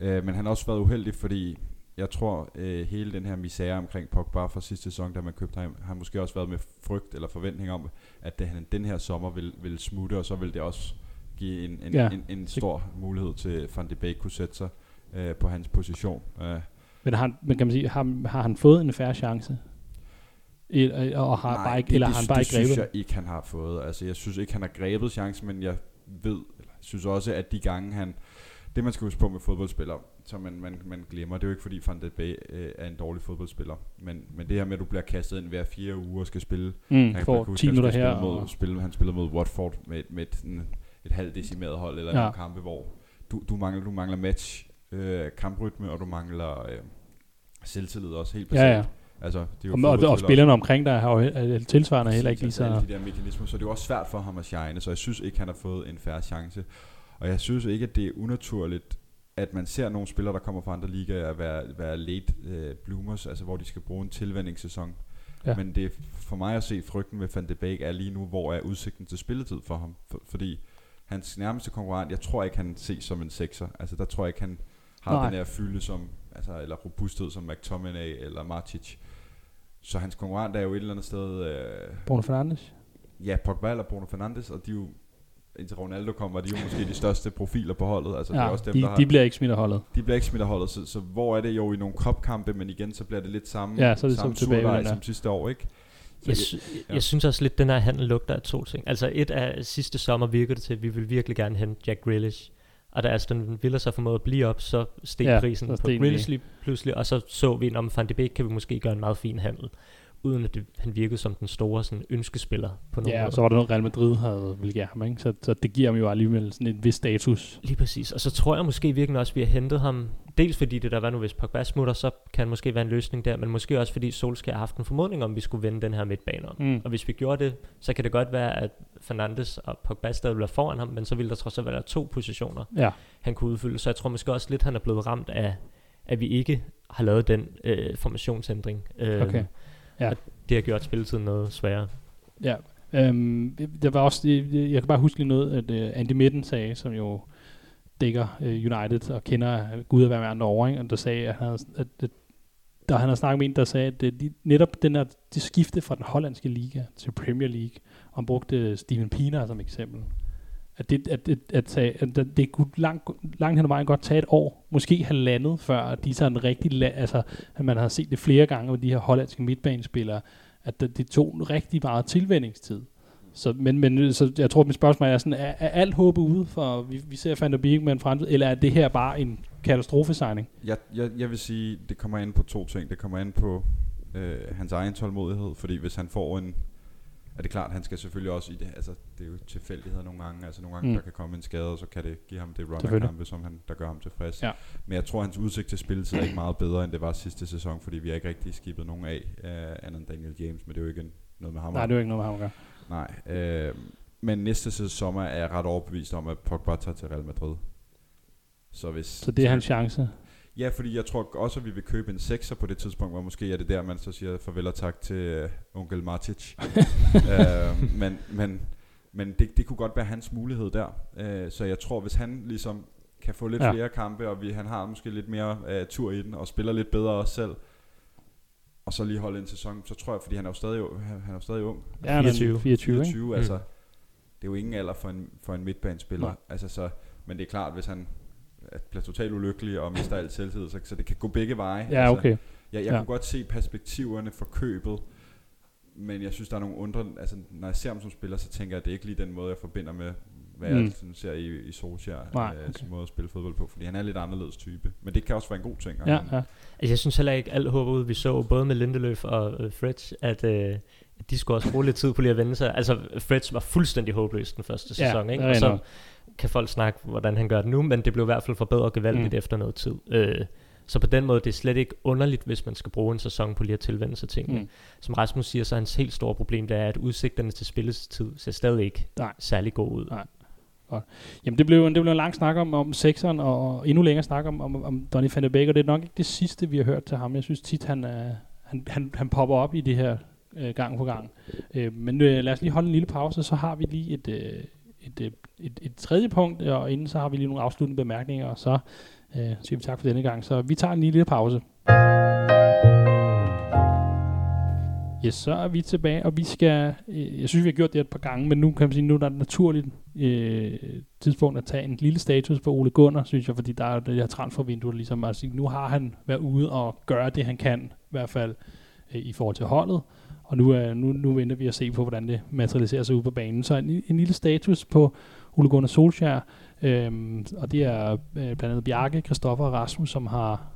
Øh, men han har også været uheldig, fordi jeg tror, øh, hele den her misære omkring Pogba fra sidste sæson, da man købte ham, har måske også været med frygt eller forventning om, at det, han den her sommer vil, vil smutte, og så vil det også give en, en, Ja. en, en stor mulighed til Van de Beek kunne sætte sig øh, på hans position. Øh, Men, har, han- men kan man sige, har, har han fået en færre chance? El, og har Nej, bare ikke, det, eller det, har han bare det ikke synes grebet jeg ikke, han har fået. Altså, jeg synes ikke, han har grebet chancen, men jeg ved, eller synes også, at de gange han... Det, man skal huske på med fodboldspillere, som man, man, man glemmer, det er jo ikke fordi Van de Beek øh, er en dårlig fodboldspiller, men, men det her med, at du bliver kastet ind hver fire uger og skal spille... Mm, kan for huske, 10 han minutter her. Spille mod, Og, spille, han spillede mod Watford med, med et, et halvt decimeret hold, eller Ja. ja. nogle kampe, hvor du, du, mangler, du mangler match, øh, kamprytme, og du mangler øh, selvtillid også helt Ja, basalt. ja. Altså, det er jo og, og, og spillerne omkring dig har jo he- tilsvarende heller ikke lige altså så... alle de der mekanismer, så det er jo også svært for ham at shine, så jeg synes ikke, han har fået en færre chance. Og jeg synes ikke, at det er unaturligt, at man ser nogle spillere, der kommer fra andre ligaer, at være, være late øh, bloomers, altså hvor de skal bruge en tilvændingssæson. Ja. Ja. Men det er for mig at se, frygten med Van de Beek er lige nu, hvor er udsigten til spilletid for ham. For, fordi hans nærmeste konkurrent, jeg tror ikke, han ses som en sekser. Altså der tror jeg ikke, han har Nej. Den her fylde som, altså, eller robusthed som McTominay eller Martic. Så hans konkurrent er jo et eller andet sted... Øh, Bruno Fernandes? Ja, Pogba eller Bruno Fernandes, og de er jo, indtil Ronaldo kom, var de jo måske de største profiler på holdet. Altså, det er Ja, også dem, de, der har, de bliver ikke smidt af holdet. de bliver ikke smidt af holdet, så, så hvor er det jo i nogle kopkampe, men igen, så bliver det lidt samme, Ja, så er det samme tilbage som sidste år, ikke? Jeg, sy- ja. jeg synes også lidt, den her handel lugter af to ting. Altså et af sidste sommer virkede det til, at vi vil virkelig gerne hente Jack Grealish. Og da Aston Villa så formåede at blive op, så steg Ja, prisen så på Grealish lige pludselig, og så så vi, om Van de Beek kan vi måske gøre en meget fin handel, uden at det, han virkede som den store sådan, ønskespiller på nogen Ja, måde. og så var det noget, Real Madrid havde vil give ham, ikke? Så, så det giver ham jo alligevel sådan en vis status. Lige præcis. Og så tror jeg måske virkelig også, at vi har hentet ham. Dels fordi det der var nu, hvis Pogba smutter, så kan han måske være en løsning der. Men måske også fordi Solskjaer har haft en formodning om, at vi skulle vende den her midtbane om. Mm. Og hvis vi gjorde det, så kan det godt være, at Fernandes og Pogba stadig ville være foran ham. Men så ville der trods alt være to positioner, Ja, han kunne udfylde. Så jeg tror måske også lidt, han er blevet ramt af, at vi ikke har lavet den øh, formationsændring. Øh, Okay. Ja. og Det har gjort spilletiden noget sværere. ja. Øhm, der var også, jeg, jeg kan bare huske lige noget, at uh, Andy Midden sagde, som jo dækker uh, United og kender Gud at være med andre over, ikke? og der sagde, at han havde, at, at der han har snakket med en, der sagde, at det, de, netop den her, det skifte fra den hollandske liga til Premier League, og han brugte Steven Pienaar som eksempel, at det, at, at, at, at, at det, det kunne langt, langt hen ad vejen godt tage et år, måske halvandet, før de de sådan rigtig, la- altså at man har set det flere gange med de her hollandske midtbanespillere, at det, det tog en rigtig meget tilvændingstid. Så, men, men så jeg tror, mit spørgsmål er sådan, er, er alt håbet ude for, vi, vi ser Van der Beek med en fremtid, eller er det her bare en katastrofesigning? Jeg, jeg, jeg vil sige, det kommer an på to ting. Det kommer an på øh, hans egen tålmodighed, fordi hvis han får en... Er det klart, han skal selvfølgelig også i det, altså det er jo tilfældigheder nogle gange, altså nogle gange Mm. der kan komme en skade, og så kan det give ham det run af Selvfølgelig. kampe, som han, der gør ham tilfreds. Ja. Men jeg tror, hans udsigt til spilletid er ikke meget bedre, end det var sidste sæson, fordi vi har ikke rigtig skibet nogen af, uh, andet end Daniel James, men det er jo ikke noget med ham. Nej, det er jo ikke noget med ham at gøre. Nej, øh, men næste sæson sommer er jeg ret overbevist om, at Pogba tager til Real Madrid. Så hvis... Så det er hans chance. Ja, fordi jeg tror også, at vi vil købe en sekser på det tidspunkt, hvor måske er det der, man så siger farvel og tak til uh, onkel Martic. øh, men men, men det, det kunne godt være hans mulighed der. Øh, så jeg tror, hvis han ligesom kan få lidt Ja. flere kampe, og vi, han har måske lidt mere uh, tur i den, og spiller lidt bedre også selv, og så lige holde en sæson, så tror jeg, fordi han er jo stadig, han, han er jo stadig ung. Ja, han er 24. 24, ikke? 24, Mm. altså, det er jo ingen alder for en, for en midtbanespiller. Nej. Altså, så, men det er klart, hvis han øh, bliver totalt ulykkelig og mister alt selvtid, så, så det kan gå begge veje. Ja, altså, okay. Jeg, jeg Ja. ja. kunne godt se perspektiverne for købet, men jeg synes, der er nogle undre... Altså, når jeg ser ham som spiller, så tænker jeg, at det er ikke lige den måde, jeg forbinder med, hvad Mm. jeg sådan ser i, i Solskjaer Nej, øh, okay. som måde at spille fodbold på, fordi han er lidt anderledes type. Men det kan også være en god ting. Ja, han- ja. Altså, jeg synes heller ikke, alt håber ud, vi så både med Lindeløf og øh, Fred, at øh, at de skulle også bruge lidt tid på lige at vende sig. Altså, Fred var fuldstændig håbløs den første Ja, sæson, ikke? det er Og så kan folk snakke, hvordan han gør det nu, men det blev i hvert fald forbedret gevaldigt Mm. efter noget tid. Øh, så på den måde, det er slet ikke underligt, hvis man skal bruge en sæson på lige at tilvende sig tingene. Mm. Som Rasmus siger, så er hans helt store problem, det er, at udsigterne til spilletid ser stadig ikke Nej. særlig god ud. Nej. Godt. Jamen det blev, det blev en lang snak om, om sekseren, og, og endnu længere snak om, om, om Donny van de Beek, og det er nok ikke det sidste, vi har hørt til ham. Jeg synes tit, han, er, han, han, han popper op i det her øh, gang på gang. Øh, men øh, lad os lige holde en lille pause, så har vi lige et, øh, et, et, et, et tredje punkt, og inden så har vi lige nogle afsluttende bemærkninger, og så øh, siger vi tak for denne gang. Så vi tager en lille pause. Yes, så er vi tilbage, og vi skal, øh, jeg synes, vi har gjort det et par gange, men nu kan man sige, nu er der et naturligt øh, tidspunkt at tage en lille status på Ole Gunnar, synes jeg, fordi der er det her transfervindue, ligesom at sige, nu har han været ude og gøre det, han kan, i hvert fald øh, i forhold til holdet, og nu, er, nu, nu venter vi at se på, hvordan det materialiserer sig ude på banen. Så en, en lille status på Ole Gunnar Solskjaer, øhm, og det er øh, blandt andet Bjarke, Kristoffer og Rasmus, som har,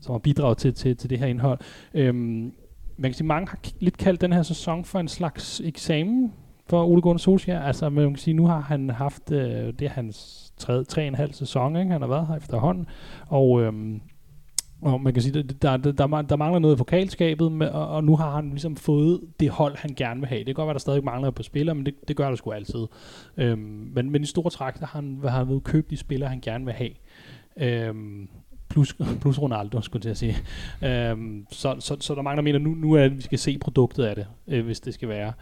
som har bidraget til, til, til det her indhold. Øhm, man kan sige, mange har lidt kaldt den her sæson for en slags eksamen for Ole Gunnar Solskjaer. Altså, man kan sige, nu har han haft, øh, det er hans tredje, tre og en halv sæson, ikke? han har været her efterhånden, og, øhm, og man kan sige, der, der, der, der mangler noget i pokalskabet, med, og, og nu har han ligesom fået det hold, han gerne vil have. Det kan godt være, der stadig mangler på spillere, men det, det gør der sgu altid. Øhm, men, men i store træk, der har han, har han ved købe de spillere, han gerne vil have. Øhm, plus, plus Ronaldo, skulle jeg sige. Øhm, så, så, så der mangler mange, mener, nu, nu er at vi skal se produktet af det, øh, hvis det skal være.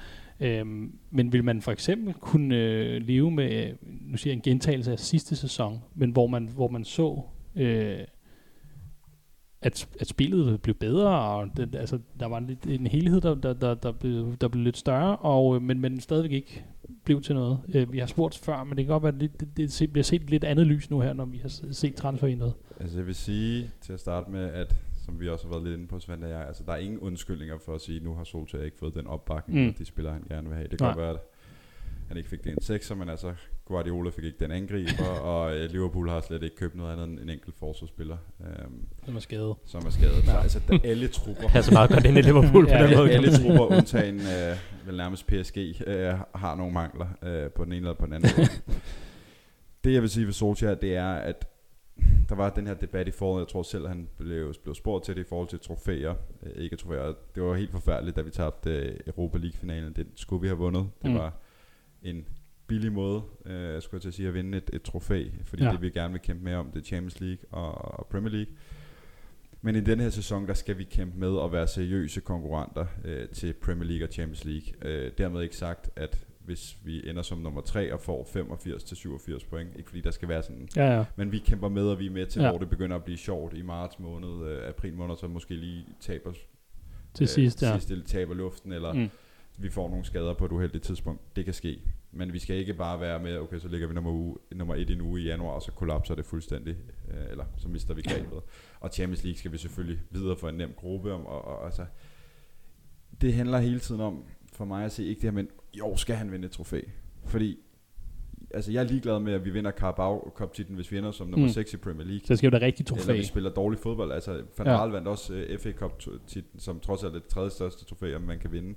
Øhm, men vil man for eksempel kunne øh, leve med, øh, nu siger jeg en gentagelse af sidste sæson, men hvor man, hvor man så, øh, at, at spillet blev bedre, og det, altså, der var lidt, en helhed, der, der, der, der, blev, der blev lidt større, og, øh, men, men stadigvæk ikke blev til noget. Øh, vi har spurgt før, men det kan godt være, at det, det, det bliver set lidt andet lys nu her, når vi har set transfervinduet. Altså jeg vil sige til at starte med, at som vi også har været lidt inde på, Svend og jeg, altså der er ingen undskyldninger for at sige, at nu har Solskjaer ikke fået den opbakning, mm. de spiller han gerne vil have. Det kan godt være, at han ikke fik det en 6, men altså Guardiola fik ikke den angriber, og uh, Liverpool har slet ikke købt noget andet end en enkelt forsvarsspiller. Um, som er skadet. Som er skadet. Så altså, der, alle trupper... Passer meget godt ind i Liverpool ja, på den måde. Alle trupper, undtagen uh, vel nærmest PSG, uh, har nogle mangler uh, på den ene eller på den anden måde. det jeg vil sige ved Solskjaer, det er, at der var den her debat i foråret, jeg tror selv, han blev, blev spurgt til det i forhold til trofæer, ikke trofæer. Det var helt forfærdeligt, da vi tabte Europa League-finalen. Det skulle vi have vundet. Det mm. var en billig måde, øh, skulle jeg til at sige, at vinde et, et trofæ, fordi ja. det vi gerne vil kæmpe med om, det er Champions League og, og Premier League. Men i den her sæson, der skal vi kæmpe med at være seriøse konkurrenter øh, til Premier League og Champions League. Øh, dermed ikke sagt, at hvis vi ender som nummer 3 og får 85 til 87 point, ikke fordi der skal være sådan, ja, ja. men vi kæmper med, og vi er med til, ja. hvor det begynder at blive sjovt i marts måned, øh, april måned, så måske lige taber til øh, sidst, ja. sidst, taber luften, eller mm. vi får nogle skader på et uheldigt tidspunkt. Det kan ske. Men vi skal ikke bare være med, okay, så ligger vi nummer, uge, nummer et i en uge i januar, og så kollapser det fuldstændig, øh, eller så mister vi grebet. Og Champions League skal vi selvfølgelig videre for en nem gruppe, om, og, og, altså, det handler hele tiden om, for mig at se, ikke det her, men jo, skal han vinde et trofæ. Fordi altså jeg er ligeglad med, at vi vinder Carabao Cup titlen, hvis vi ender som nummer mm. 6 i Premier League. Så skal det rigtig trofæ. Eller vi spiller dårlig fodbold. Altså Van ja. vandt også uh, øh, FA Cup titlen, som trods alt er det tredje største trofæ, man kan vinde.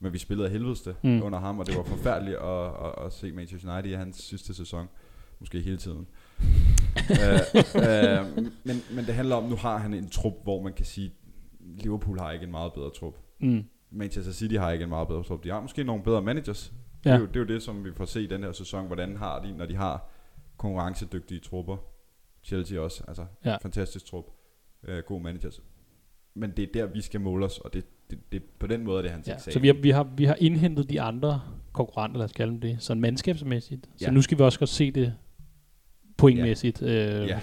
Men vi spillede af helvedeste mm. under ham, og det var forfærdeligt at, at, at se Manchester United i hans sidste sæson. Måske hele tiden. uh, uh, men, men det handler om, nu har han en trup, hvor man kan sige, Liverpool har ikke en meget bedre trup. Mm. Manchester City har ikke en meget bedre trup. De har måske nogle bedre managers. Ja. Det, er jo, det er jo det, som vi får se i den her sæson. Hvordan har de, når de har konkurrencedygtige trupper. Chelsea også. Altså, ja. fantastisk trup. Uh, god managers. Men det er der, vi skal måle os, og det, det, det, på den måde er det hans ja, Så vi har, vi, har, vi har indhentet de andre konkurrenter, lad os kalde dem det, sådan mandskabsmæssigt. Ja. Så nu skal vi også godt se det pointmæssigt. Ja. Øh, ja.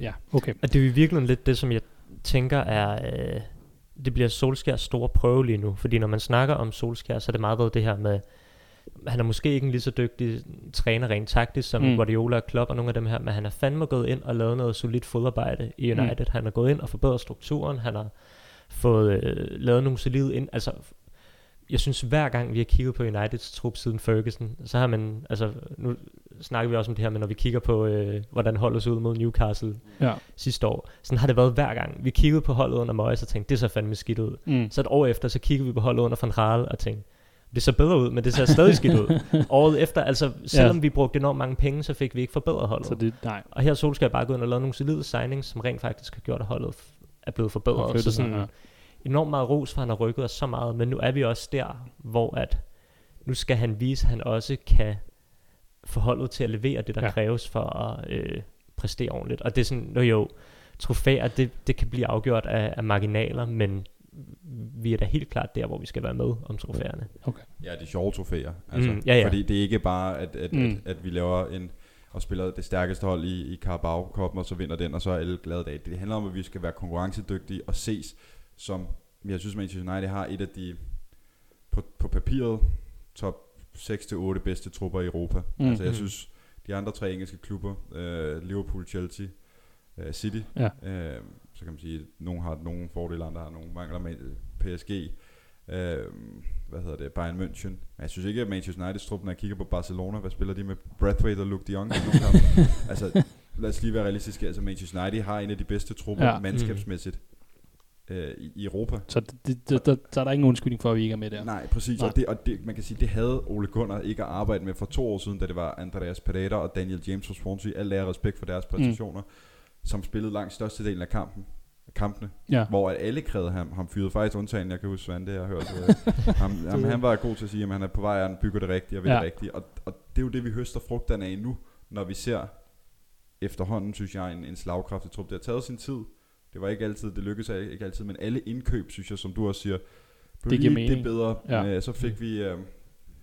ja, okay. Og det er virkelig lidt det, som jeg tænker er... Øh, det bliver Solskjærs store prøve lige nu. Fordi når man snakker om Solskjær, så er det meget været det her med... Han er måske ikke en lige så dygtig træner rent taktisk som mm. Guardiola og Klopp og nogle af dem her, men han er fandme gået ind og lavet noget solidt fodarbejde i. United. Mm. Han er gået ind og forbedret strukturen. Han har fået øh, lavet nogle solide ind, altså jeg synes hver gang vi har kigget på Uniteds trup siden Ferguson, så har man, altså nu snakker vi også om det her, men når vi kigger på, øh, hvordan holdet så ud mod Newcastle ja. sidste år, sådan har det været hver gang. Vi kiggede på holdet under Moyes og tænkte, det ser fandme skidt ud. Mm. Så et år efter, så kiggede vi på holdet under Van Gaal og tænkte, det ser bedre ud, men det ser stadig skidt ud. Året efter, altså selvom ja. vi brugte enormt mange penge, så fik vi ikke forbedret holdet. Så det, nej. Og her Solskjaer bare gået ind og lavet nogle solide signings, som rent faktisk har gjort, at holdet er blevet forbedret. Så sådan, ja. enormt meget ros, for han har rykket os så meget, men nu er vi også der, hvor at nu skal han vise, at han også kan forholdet til at levere det, der Ja. kræves for at øh, præstere ordentligt. Og det er sådan, nå jo, trofæer, det, det kan blive afgjort af, af marginaler, men vi er da helt klart der, hvor vi skal være med om trofæerne. Ja, de sjove trofæer. Altså, Mm, ja, ja. Fordi det er ikke bare, at, at, mm. at, at vi laver en og spiller det stærkeste hold i, i Carabao Cup, og så vinder den, og så er alle glade af det. Det handler om, at vi skal være konkurrencedygtige og ses som, jeg synes, Manchester United har et af de, på, på papiret, top 6-8 bedste trupper i Europa. Mm. Mm. Altså jeg Mm. synes, de andre tre engelske klubber, øh, Liverpool, Chelsea, øh, City, Ja. øh, så kan man sige, at nogle har nogle fordele, andre har nogle mangler med PSG, øh, hvad hedder det, Bayern München. Men jeg synes ikke, at Manchester United trup, når jeg kigger på Barcelona, hvad spiller de med Brathwaite og Luke de Jong? altså, lad os lige være realistiske. Altså, Manchester United har en af de bedste trupper Ja. mandskabsmæssigt øh, i, Europa. Så, det, det, der, så er der ingen undskyldning for, at vi ikke er med der. Nej, præcis. Nej. Og, det, og det, man kan sige, det havde Ole Gunnar ikke at arbejde med for to år siden, da det var Andreas Pereira og Daniel James fra Swansea. Alle ære respekt for deres præstationer, mm. som spillede langt størstedelen af kampen kampene, Ja. hvor at alle krævede ham, ham fyret faktisk undtagen, jeg kan huske Svante, jeg har hørt. Ham, ham, han var god til at sige, at han er på vej, og han bygger det rigtige og vil Ja. det rigtige. Og, og det er jo det, vi høster frugterne af nu, når vi ser efterhånden, synes jeg, en, en slagkraftig trup. Det har taget sin tid. Det var ikke altid, det lykkedes ikke altid, men alle indkøb, synes jeg, som du også siger, blev Det giver mening. det bedre. Ja. Ja. Øh, så fik vi øh,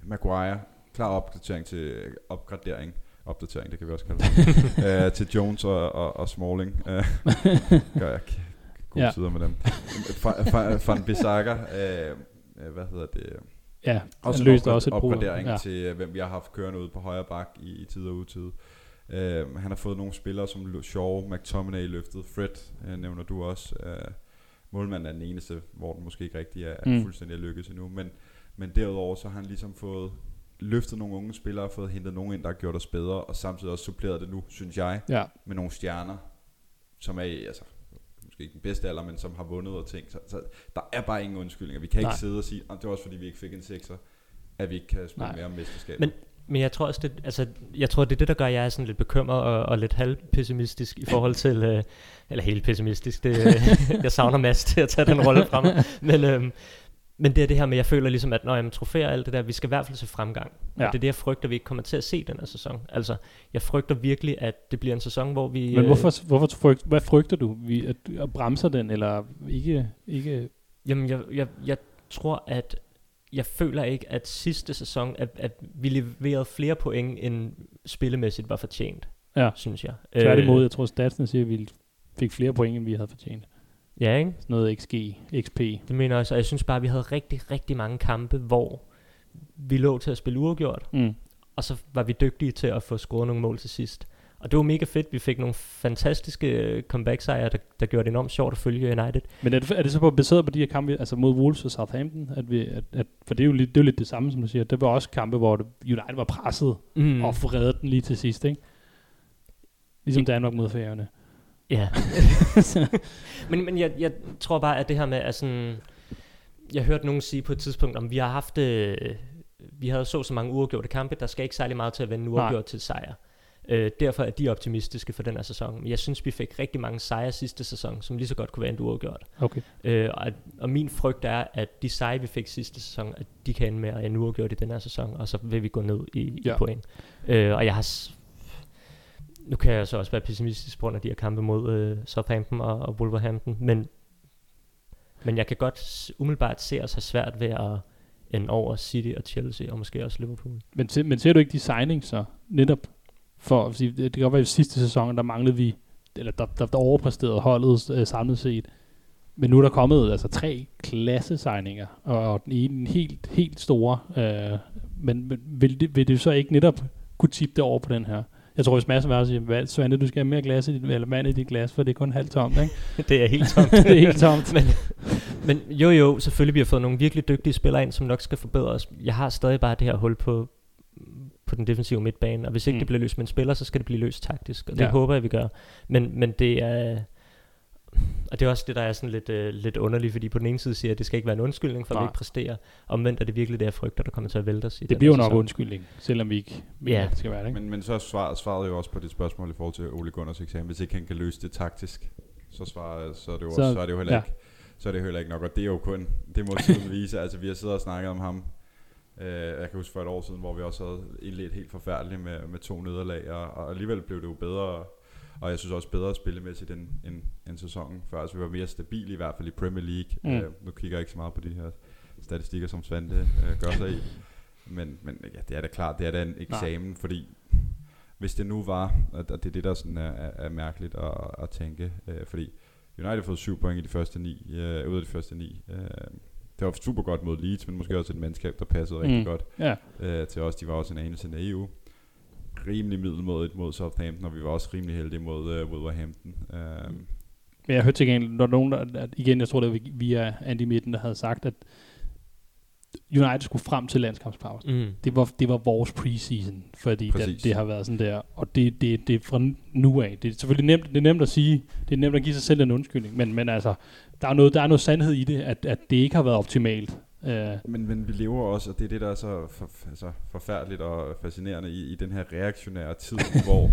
Maguire, klar opdatering til øh, opgradering, opdatering, det kan vi også kalde det, øh, til Jones og, og, og Smalling. Øh, gør jeg gode Ja. tider med dem. Van Bissaka, øh, øh, hvad hedder det? Ja, Også han løste også et opgradering Ja. til, øh, hvem vi har haft kørende ude på højre bak i, i tid og utid. Øh, han har fået nogle spillere som Shaw, McTominay løftet, Fred øh, nævner du også. Øh, målmanden er den eneste, hvor den måske ikke rigtig er, er Mm. fuldstændig lykkedes endnu. Men, men derudover så har han ligesom fået løftet nogle unge spillere, fået hentet nogen ind, der har gjort os bedre, og samtidig også suppleret det nu, synes jeg, ja. med nogle stjerner, som er altså, måske ikke den bedste alder, men som har vundet og ting. Så, så der er bare ingen undskyldninger. Vi kan Nej. ikke sidde og sige, at det var også fordi, vi ikke fik en sekser, at vi ikke kan spille Nej. mere om mesterskabet. Men- Men jeg tror også, det, altså, jeg tror, det er det, der gør, at jeg er sådan lidt bekymret og, og lidt halvpessimistisk i forhold til, øh, eller helt pessimistisk, det, øh, jeg savner Mads til at tage den rolle fra mig. Men, øhm, men det er det her med, jeg føler ligesom, at når jeg trofæer alt det der, vi skal i hvert fald se fremgang. Ja. Og det er det, jeg frygter, vi ikke kommer til at se den her sæson. Altså, jeg frygter virkelig, at det bliver en sæson, hvor vi... Men øh, hvorfor, hvorfor frygt, hvad frygter du? Vi, at, at bremser den, eller ikke... ikke Jamen, jeg, jeg, jeg tror, at jeg føler ikke, at sidste sæson, at, at vi leverede flere point, end spillemæssigt var fortjent, Ja. synes jeg. tværtimod, Øh, jeg tror, statsene siger, at vi fik flere point, end vi havde fortjent. Ja, ikke? Sådan noget XG, XP. Det mener jeg også, og jeg synes bare, at vi havde rigtig, rigtig mange kampe, hvor vi lå til at spille uafgjort, Mm. og så var vi dygtige til at få scoret nogle mål til sidst. Og det var mega fedt. Vi fik nogle fantastiske øh, comeback-sejre, der, der gjorde det enormt sjovt at følge United. Men er det, er det så på, baseret på de her kampe, altså mod Wolves og Southampton? At vi, at, at, for det er, jo lidt, det er lidt det samme, som du siger. Det var også kampe, hvor det, United var presset. Mm. og forredede den lige til sidst, ikke? Ligesom Danmark mod færgerne. Ja. men men jeg, jeg tror bare, at det her med, at sådan, jeg hørte nogen sige på et tidspunkt, om vi har haft, øh, vi havde så så mange uafgjorte kampe, der skal ikke særlig meget til at vende en uafgjort til sejr. Øh, derfor er de optimistiske for den her sæson. Men jeg synes, vi fik rigtig mange sejre sidste sæson, som lige så godt kunne være en uafgjort. Okay. Øh, og, og min frygt er, at de sejre, vi fik sidste sæson, at de kan ende med at ende uafgjort i den her sæson, og så vil vi gå ned i, Ja. i point. Øh, og jeg har... Nu kan jeg så også være pessimistisk på grund af de her kampe mod øh, Southampton og, og Wolverhampton, men, men jeg kan godt umiddelbart se os have svært ved at end over City og Chelsea, og måske også Liverpool. Men, se, men ser du ikke de signings så netop for, fordi det, det kan godt være, at i sidste sæson, der manglede vi, eller der, der, der overpræsterede holdet øh, samlet set. Men nu er der kommet altså tre klasse signinger, og, og den ene en helt, helt store. Øh, men, men vil, det, vil det så ikke netop kunne tippe det over på den her? Jeg tror, hvis Mads var siger, "Hvad, Svante, du skal have mere glas i dit, eller vand i dit glas, for det er kun halvt tomt, ikke? det er helt tomt. det er helt tomt. men, men jo jo, selvfølgelig vi har fået nogle virkelig dygtige spillere ind, som nok skal forbedre os. Jeg har stadig bare det her hul på, på den defensive midtbane, og hvis ikke Mm. det bliver løst med en spiller, så skal det blive løst taktisk, og det ja. håber jeg, vi gør. Men, men det er... Og det er også det, der er sådan lidt, øh, lidt underligt, fordi på den ene side siger jeg, at det skal ikke være en undskyldning for, at Nej. vi ikke præsterer. Omvendt er det virkelig det, jeg frygter, der kommer til at vælte os i Det bliver jo nok sæson. undskyldning, selvom vi ikke mener, Ja. at det skal være det, ikke? Men, men så svaret, svaret jo også på dit spørgsmål i forhold til Ole Gunners eksamen. Hvis ikke han kan løse det taktisk, så, svarer, så, er, det jo Så- også, så er det jo heller ja. ikke så er det heller ikke nok, og det er jo kun, det må tiden vise. Altså, vi har siddet og snakket om ham Øh, jeg kan huske for et år siden, hvor vi også havde indledt helt forfærdeligt med, med to nederlag, og, og alligevel blev det jo bedre, og jeg synes også bedre spillemæssigt end, end, end sæsonen før. Altså vi var mere stabile i hvert fald i Premier League. Mm. Øh, nu kigger jeg ikke så meget på de her statistikker, som Svante øh, gør sig i. Men, men ja, det er da klart, det er da en eksamen, Nej. fordi hvis det nu var, og det er det, der sådan er, er, er mærkeligt at, at tænke, øh, fordi United har fået syv point i de første ni, øh, ud af de første ni. Øh, det var super godt mod Leeds, men måske også et mandskab, der passede rigtig Mm. godt Ja. øh, til os. De var også en anelse naive. Rimelig middelmådigt mod Southampton, og vi var også rimelig heldige mod øh, Wolverhampton. Øh, Men jeg hørte til gengæld, når nogen, der, at igen, jeg tror det var via Andy Midten, der havde sagt, at United skulle frem til landskampspausen. Mm. Det var, det var vores preseason, fordi det, det har været sådan der, og det, det, det er fra nu af. Det er selvfølgelig nemt, det er nemt at sige, det er nemt at give sig selv en undskyldning, men, men altså, der er, noget, der er noget sandhed i det, at, at det ikke har været optimalt. Uh, Men, men vi lever også, og det er det, der er så for, altså, forfærdeligt og fascinerende i, i den her reaktionære tid, hvor...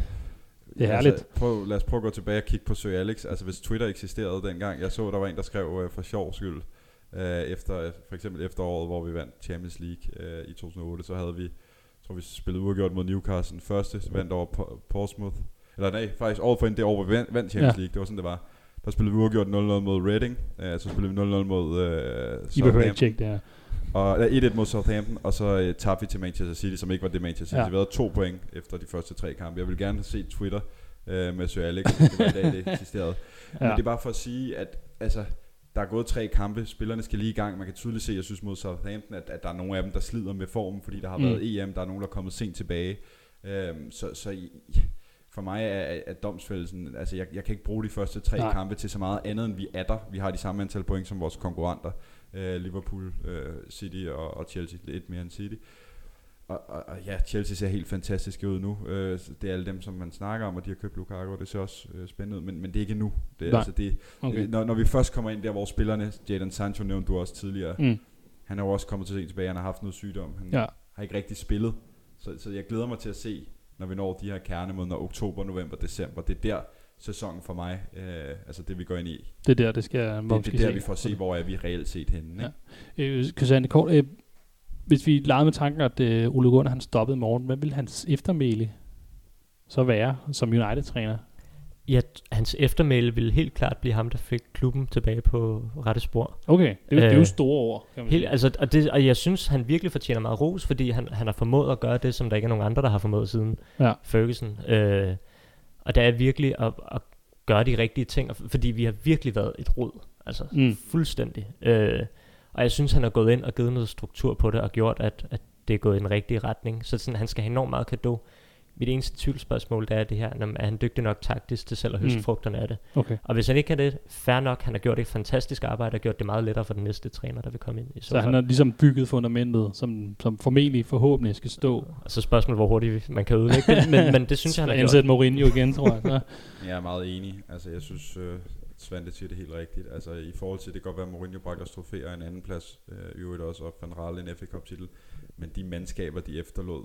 Det er herligt. Altså, prøv, lad os prøve at gå tilbage og kigge på Sir Alex. Altså hvis Twitter eksisterede dengang, jeg så, der var en, der skrev øh, for sjov skyld, øh, efter, for eksempel efteråret, hvor vi vandt Champions League øh, i 2008, så havde vi, jeg tror vi spillede uafgjort mod Newcastle første, vandt over Por- Portsmouth, eller nej, faktisk året forinden det år, hvor vi vandt Champions Ja. League, det var sådan, det var. Der spillede vi uafgjort 0-0 mod Reading, øh, så spillede vi 0-0 mod øh, I behøver ikke tjekke det her. Og ja, 1-1 mod Southampton, og så øh, tabte vi til Manchester City, som ikke var det Manchester City. Ja. Vi havde to point efter de første tre kampe. Jeg vil gerne have set Twitter øh, med Sir Alex. Det var i dag, det eksisterede. Men Ja. det er bare for at sige, at altså, der er gået tre kampe. Spillerne skal lige i gang. Man kan tydeligt se, jeg synes mod Southampton, at, at der er nogle af dem, der slider med formen, fordi der har Mm. været EM. Der er nogen, der er kommet sent tilbage. Øhm, så, så for mig er, er, domsfældelsen, altså jeg, jeg kan ikke bruge de første tre Nej. Kampe til så meget andet, end vi er der. Vi har de samme antal point som vores konkurrenter. Øh, Liverpool, øh, City og, og Chelsea, lidt mere end City. Og, og, og ja, Chelsea ser helt fantastiske ud nu. Øh, det er alle dem, som man snakker om, og de har købt Lukaku, og det ser også øh, spændende ud, men, men det er ikke nu. Det er, Nej. altså, det, Okay. når, når vi først kommer ind der, hvor spillerne, Jadon Sancho nævnte du også tidligere. Mm. han er jo også kommet til sent tilbage, han har haft noget sygdom, han Ja. har ikke rigtig spillet. Så, så jeg glæder mig til at se, når vi når de her kernemåneder, oktober, november, december. Det er der sæsonen for mig, øh, altså det vi går ind i. Det er der, det skal, hvor Det, det er der, vi får se, hvor er vi reelt set henne. Ja. Ikke? Øh, Christian, kort, øh, hvis vi legede med tanken, at øh, Ole Gunnar han stoppede i morgen, hvad vil hans eftermæle så være som United-træner? Ja, hans eftermæle ville helt klart blive ham, der fik klubben tilbage på rette spor. Okay, det, er, øh, det er jo Øh, store ord. Kan man Helt, sige. altså, og, det, og jeg synes, han virkelig fortjener meget ros, fordi han, han har formået at gøre det, som der ikke er nogen andre, der har formået siden Ja. Ferguson. Øh, og det er virkelig at, at gøre de rigtige ting, fordi vi har virkelig været et rod. Altså mm. fuldstændig. Øh, og jeg synes, han har gået ind og givet noget struktur på det, og gjort, at, at det er gået i den rigtige retning. Så sådan, han skal have enormt meget kado. Mit eneste tvivlsspørgsmål, det er det her, når- er han dygtig nok taktisk til selv at høste Mm. frugterne af det? Okay. Og hvis han ikke kan det, fair nok, han har gjort et fantastisk arbejde, og gjort det meget lettere for den næste træner, der vil komme ind. I så Så han har ligesom bygget fundamentet, som, som formentlig forhåbentlig skal stå. Og så spørgsmålet, hvor hurtigt man kan ødelægge det, men, men det synes jeg, han har gjort. Mourinho igen, tror jeg. Så. Jeg er meget enig. Altså, jeg synes, øh, Svante siger det helt rigtigt. Altså, i forhold til, det kan godt være, at Mourinho bragte os trofæer en anden plads, øh, i øvrigt også, og Van Raal en FA Cup titel. Men de mandskaber, de efterlod,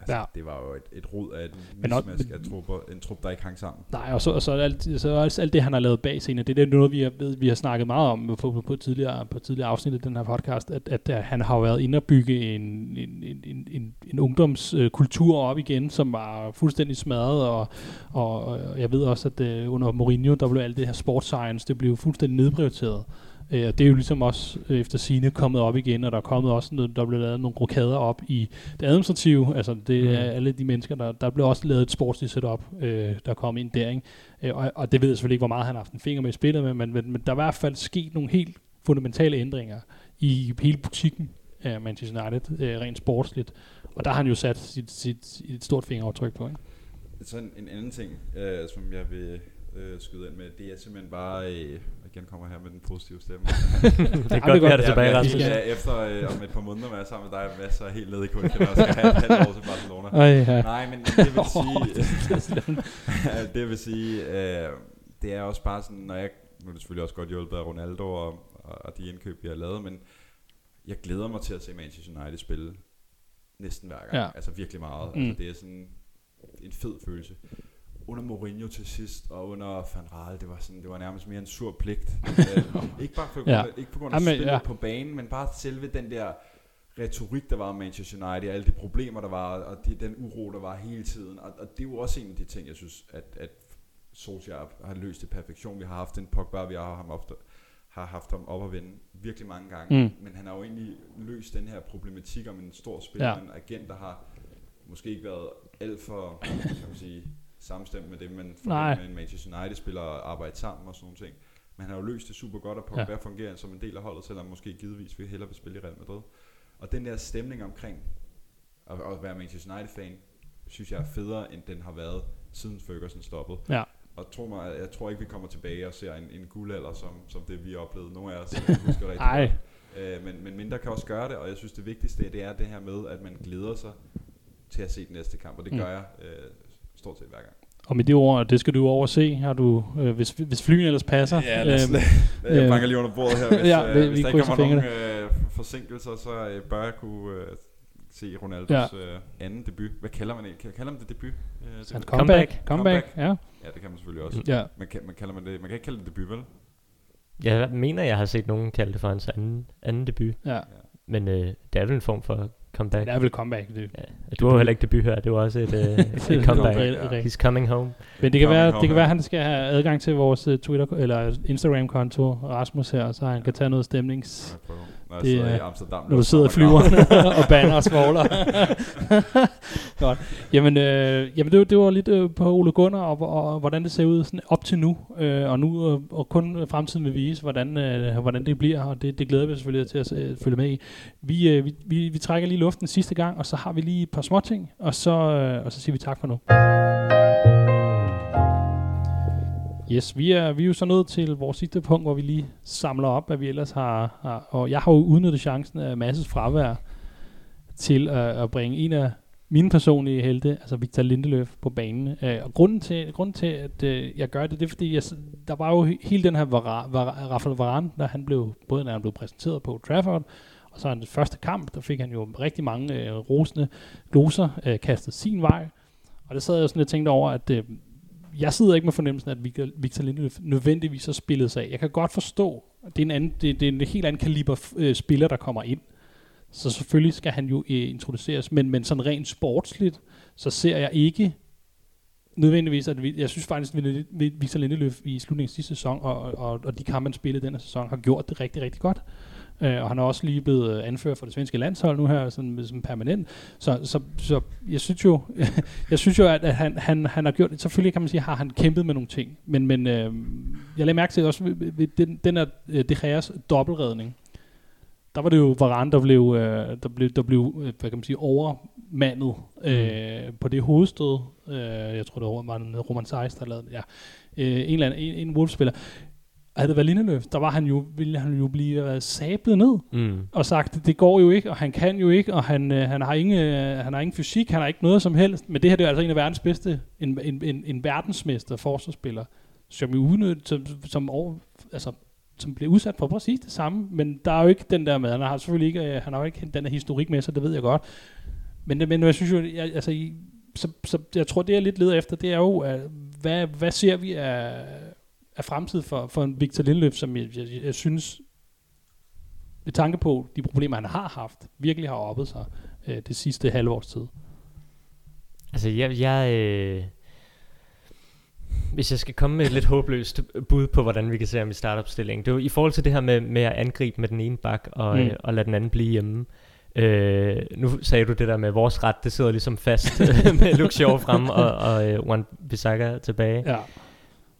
altså, Ja. det var jo et, et rod af et mismask af trupper, en trup, der ikke hang sammen. Nej, og så, og så, alt, så også alt det, han har lavet bag scenen, det er noget, vi har, ved, vi har snakket meget om på, på, på, tidligere, på tidligere afsnit af den her podcast, at, at, at han har været inde og bygge en, en, en, en, en, en ungdomskultur op igen, som var fuldstændig smadret, og, og, og jeg ved også, at uh, under Mourinho, der blev alt det her sports science, det blev fuldstændig nedprioriteret. Uh, det er jo ligesom også øh, efter sine kommet op igen, og der er kommet også noget, der blev lavet nogle rokader op i det administrative, altså det er Mm. alle de mennesker, der, der blev også lavet et sportsligt setup, øh, der kom ind der, ikke? Øh, og, og det ved jeg selvfølgelig ikke, hvor meget han har haft en finger med i spillet, med, men, men, men der er i hvert fald sket nogle helt fundamentale ændringer i hele butikken af Manchester United, øh, rent sportsligt. Og der har han jo sat sit, sit, sit et stort fingeraftryk på, ikke? Så en, en anden ting, øh, som jeg vil øh, skyde ind med, det er simpelthen bare, øh, igen kommer jeg her med den positive stemme. det er det er godt, vi godt. har det tilbage, jeg, jeg, Rasmus. at efter øh, om et par måneder med at være sammen med dig, masser af helt nede i kulden, og skal have et halvt år til Barcelona. Ej, ja. Nej, men det vil sige, det vil sige, øh, det er også bare sådan, når jeg, nu er det selvfølgelig også godt hjulpet af Ronaldo og, og de indkøb, vi har lavet, men jeg glæder mig til at se Manchester United spille næsten hver gang. Ja. Altså virkelig meget. Mm. Altså, det er sådan en fed følelse. Under Mourinho til sidst, og under Van Raal, det var, sådan, det var nærmest mere en sur pligt. øh, ikke bare for, Ja. ikke på grund af Jamen, spillet ja. på banen, men bare selve den der retorik, der var om Manchester United, alle de problemer, der var, og de, den uro, der var hele tiden. Og, og det er jo også en af de ting, jeg synes, at, at Solskjaer har løst i perfektion. Vi har haft en Pogba, vi har ham ofte, har haft ham op at vende virkelig mange gange. Mm. Men han har jo egentlig løst den her problematik om en stor spiller, Ja. en agent, der har måske ikke været alt for skal man sige, samstemt med det, for Nej. med en Manchester United-spiller at arbejde sammen og sådan nogle ting. Men han har jo løst det super godt, og Pogba Ja. fungerer som en del af holdet, selvom måske givetvis vil hellere vil spille i Real Madrid. Og den der stemning omkring at, at være Manchester United-fan, synes jeg er federe, end den har været siden Ferguson stoppede. Ja. Og tro mig, jeg tror ikke, vi kommer tilbage og ser en, en guldalder, som, som det vi oplevede. Nogle af os husker rigtig Ej. Øh, men, men mindre kan også gøre det, og jeg synes det vigtigste det er det her med, at man glæder sig til at se den næste kamp, og det Mm. gør jeg øh, stort set hver gang. Og med det ord, det skal du overse, har du, øh, hvis, hvis flyene ellers passer. Ja, lad os lade- jeg øh, banker lige under bordet her. Hvis, ja, ja, vi- øh, hvis vi der ikke kommer nogen øh, forsinkelser, så øh, bør jeg kunne øh, se Ronaldos Ja. ja. øh, anden debut. Hvad kalder man det? Kan kalder man det debut? Øh, ja, comeback. Comeback. Comeback, ja. det kan man selvfølgelig også. ja. Man kan, man, kalder man, det, man kan ikke kalde det debut, vel? Jeg mener, jeg har set nogen kalde det for hans anden, anden debut. ja. Men øh, det er vel en form for comeback. Det er vel comeback. Det. Ja, du har jo heller ikke debut her, det var også et, øh, et comeback. Rigtig- He's coming home. Men det kan, Coming være, home, det kan ja. være, at han skal have adgang til vores uh, Twitter eller Instagram-konto, Rasmus her, så han kan tage noget stemnings... Prøver. Når Det sidder er- i Amsterdam. Når du sidder i flyveren og banner og svogler. Godt. Jamen, øh, jamen det, var- det var lidt øh, på Ole Gunnar, og, og, og hvordan det ser ud sådan op til nu. Øh, og nu øh, og kun fremtiden vil vise, hvordan, øh, hvordan det bliver, og det, det glæder vi os selvfølgelig til at øh, følge med i. Vi, øh, vi, vi, vi trækker lige luften sidste gang, og så har vi lige et par småting, og så, øh, og så siger vi tak for nu. Yes, vi er, vi er jo så nået til vores sidste punkt, hvor vi lige samler op, hvad vi ellers har, har og jeg har jo udnyttet chancen af Masses fravær til at, at bringe en af mine personlige helte, altså Victor Lindeløf, på banen. Øh, og grunden til, grunden til at øh, jeg gør det, det er fordi, jeg, der var jo hele den her Vara, Vara, Rafael Varane, da han blev, både når han blev præsenteret på Trafford, og så hans første kamp, der fik han jo rigtig mange øh, rosende gloser øh, kastet sin vej. Og det sad jeg sådan lidt tænkte over, at øh, jeg sidder ikke med fornemmelsen, at Victor, Victor Lindeløf nødvendigvis har spillet sig af. Jeg kan godt forstå, at det er en, anden, det, det er en helt anden kaliber øh, spiller, der kommer ind. Så selvfølgelig skal han jo øh, introduceres, men, men sådan rent sportsligt, så ser jeg ikke nødvendigvis, at vi, jeg synes faktisk, at vi- Victor Lindeløf i slutningen af sidste sæson, og, og, og de kampe, han spillede den her sæson, har gjort det rigtig, rigtig godt. Øh, og han er også lige blevet øh, anført for det svenske landshold nu her, sådan, som permanent. Så, så, så jeg synes jo, jeg synes jo, at, at han, han, han har gjort det. Selvfølgelig kan man sige, har han kæmpet med nogle ting. Men, men øh, jeg lagde mærke til også ved, ved den, den her øh, De Geas dobbeltredning. Der var det jo Varane, der blev, øh, der blev, der blev øh, hvad kan man sige, overmandet øh, på det hovedstød. Øh, jeg tror, det var Roman Seis, der lavede det. Ja. Øh, en eller anden, en, en Wolves-spiller. Havde det været Lindeløf, der var han jo, ville han jo blive øh, sablet ned Mm. og sagt, det går jo ikke, og han kan jo ikke, og han, øh, han, har ingen, øh, han har ingen fysik, han har ikke noget som helst. Men det her det er altså en af verdens bedste, en, en, en, en verdensmester forsvarsspiller, som jo udnyttet, som, som, over, altså, som bliver udsat for præcis det samme. Men der er jo ikke den der med, han har selvfølgelig ikke, øh, han har jo ikke den der historik med sig, det ved jeg godt. Men, men jeg synes jo, jeg, altså, i, så, så jeg tror, det jeg lidt leder efter, det er jo, at, hvad, hvad ser vi af, af fremtid for, for en Victor Lindeløf, som jeg, jeg, jeg synes, med tanke på de problemer, han har haft, virkelig har oppet sig øh, det sidste halve års tid. Altså, jeg... jeg øh, hvis jeg skal komme med et lidt håbløst bud på, hvordan vi kan se ham i startopstillingen. Det er jo i forhold til det her med, med at angribe med den ene bak og, mm. øh, og lade den anden blive hjemme. Øh, nu sagde du det der med vores ret, det sidder ligesom fast med Luke Shaw frem og, og øh, Juan Bissaka tilbage. Ja.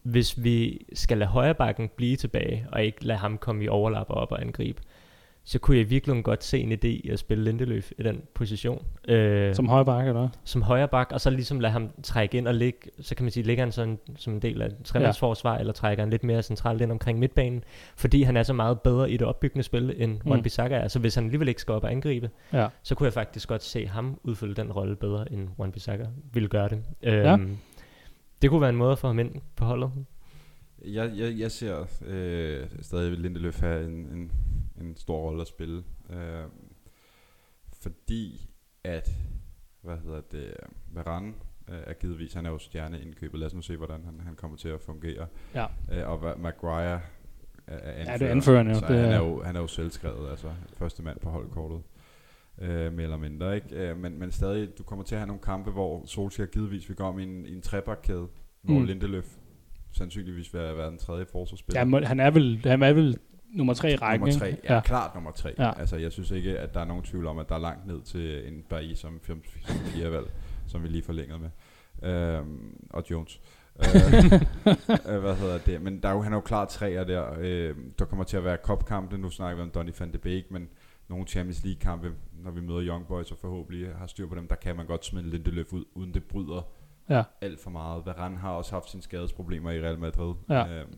Hvis vi skal lade højrebakken blive tilbage, og ikke lade ham komme i overlap og op og angribe, så kunne jeg virkelig godt se en idé i at spille Lindeløf i den position. Øh, Som højre bakke, eller som højre bak, og så ligesom lade ham trække ind og ligge, så kan man sige, ligger han sådan som en del af tremandsforsvar, ja. eller trækker han lidt mere centralt ind omkring midtbanen, fordi han er så meget bedre i det opbyggende spil, end Mm. Juan Bissaka er. Så hvis han alligevel ikke skal op og angribe, Ja. så kunne jeg faktisk godt se ham udfylde den rolle bedre, end Juan Bissaka ville gøre det. Øhm, Ja. Det kunne være en måde få ham ind på holdet. Jeg, jeg, jeg ser øh, stadig Lindeløf have en, en, en stor rolle at spille. Øh, fordi at, hvad hedder det, Varane øh, er givetvis, han er jo stjerne indkøbet. Lad os nu se, hvordan han, han kommer til at fungere. Ja. Øh, og Maguire er, er Ja, det er anføreren jo. Så Det han, er- er jo, han er jo selvskrevet, altså første mand på holdkortet. Øh, mere eller mindre. Ikke? Øh, men, men stadig, du kommer til at have nogle kampe, hvor Solskjaer givetvis vil gå om i en, i en trebakkæde, hvor Mm. Lindeløf sandsynligvis vil være den tredje forsvarsspiller. Ja, han er vel, han er vel nummer tre i rækken, Nummer tre, ja, ja. klart nummer tre. Ja. Altså, jeg synes ikke, at der er nogen tvivl om, at der er langt ned til en Bailly som 4 valg, som vi lige forlængede med. Øhm, og Jones. øh, øh, hvad hedder det? Men der er jo, han er jo klart træer der. Øh, der kommer til at være kopkampe. Nu snakker vi om Donny van de Beek, men nogle Champions League kampe, når vi møder Young Boys og forhåbentlig har styr på dem, der kan man godt smide Lindeløf ud, uden det bryder Ja. alt for meget. Varane har også haft sine skadesproblemer i Real Madrid. Ja. Øhm,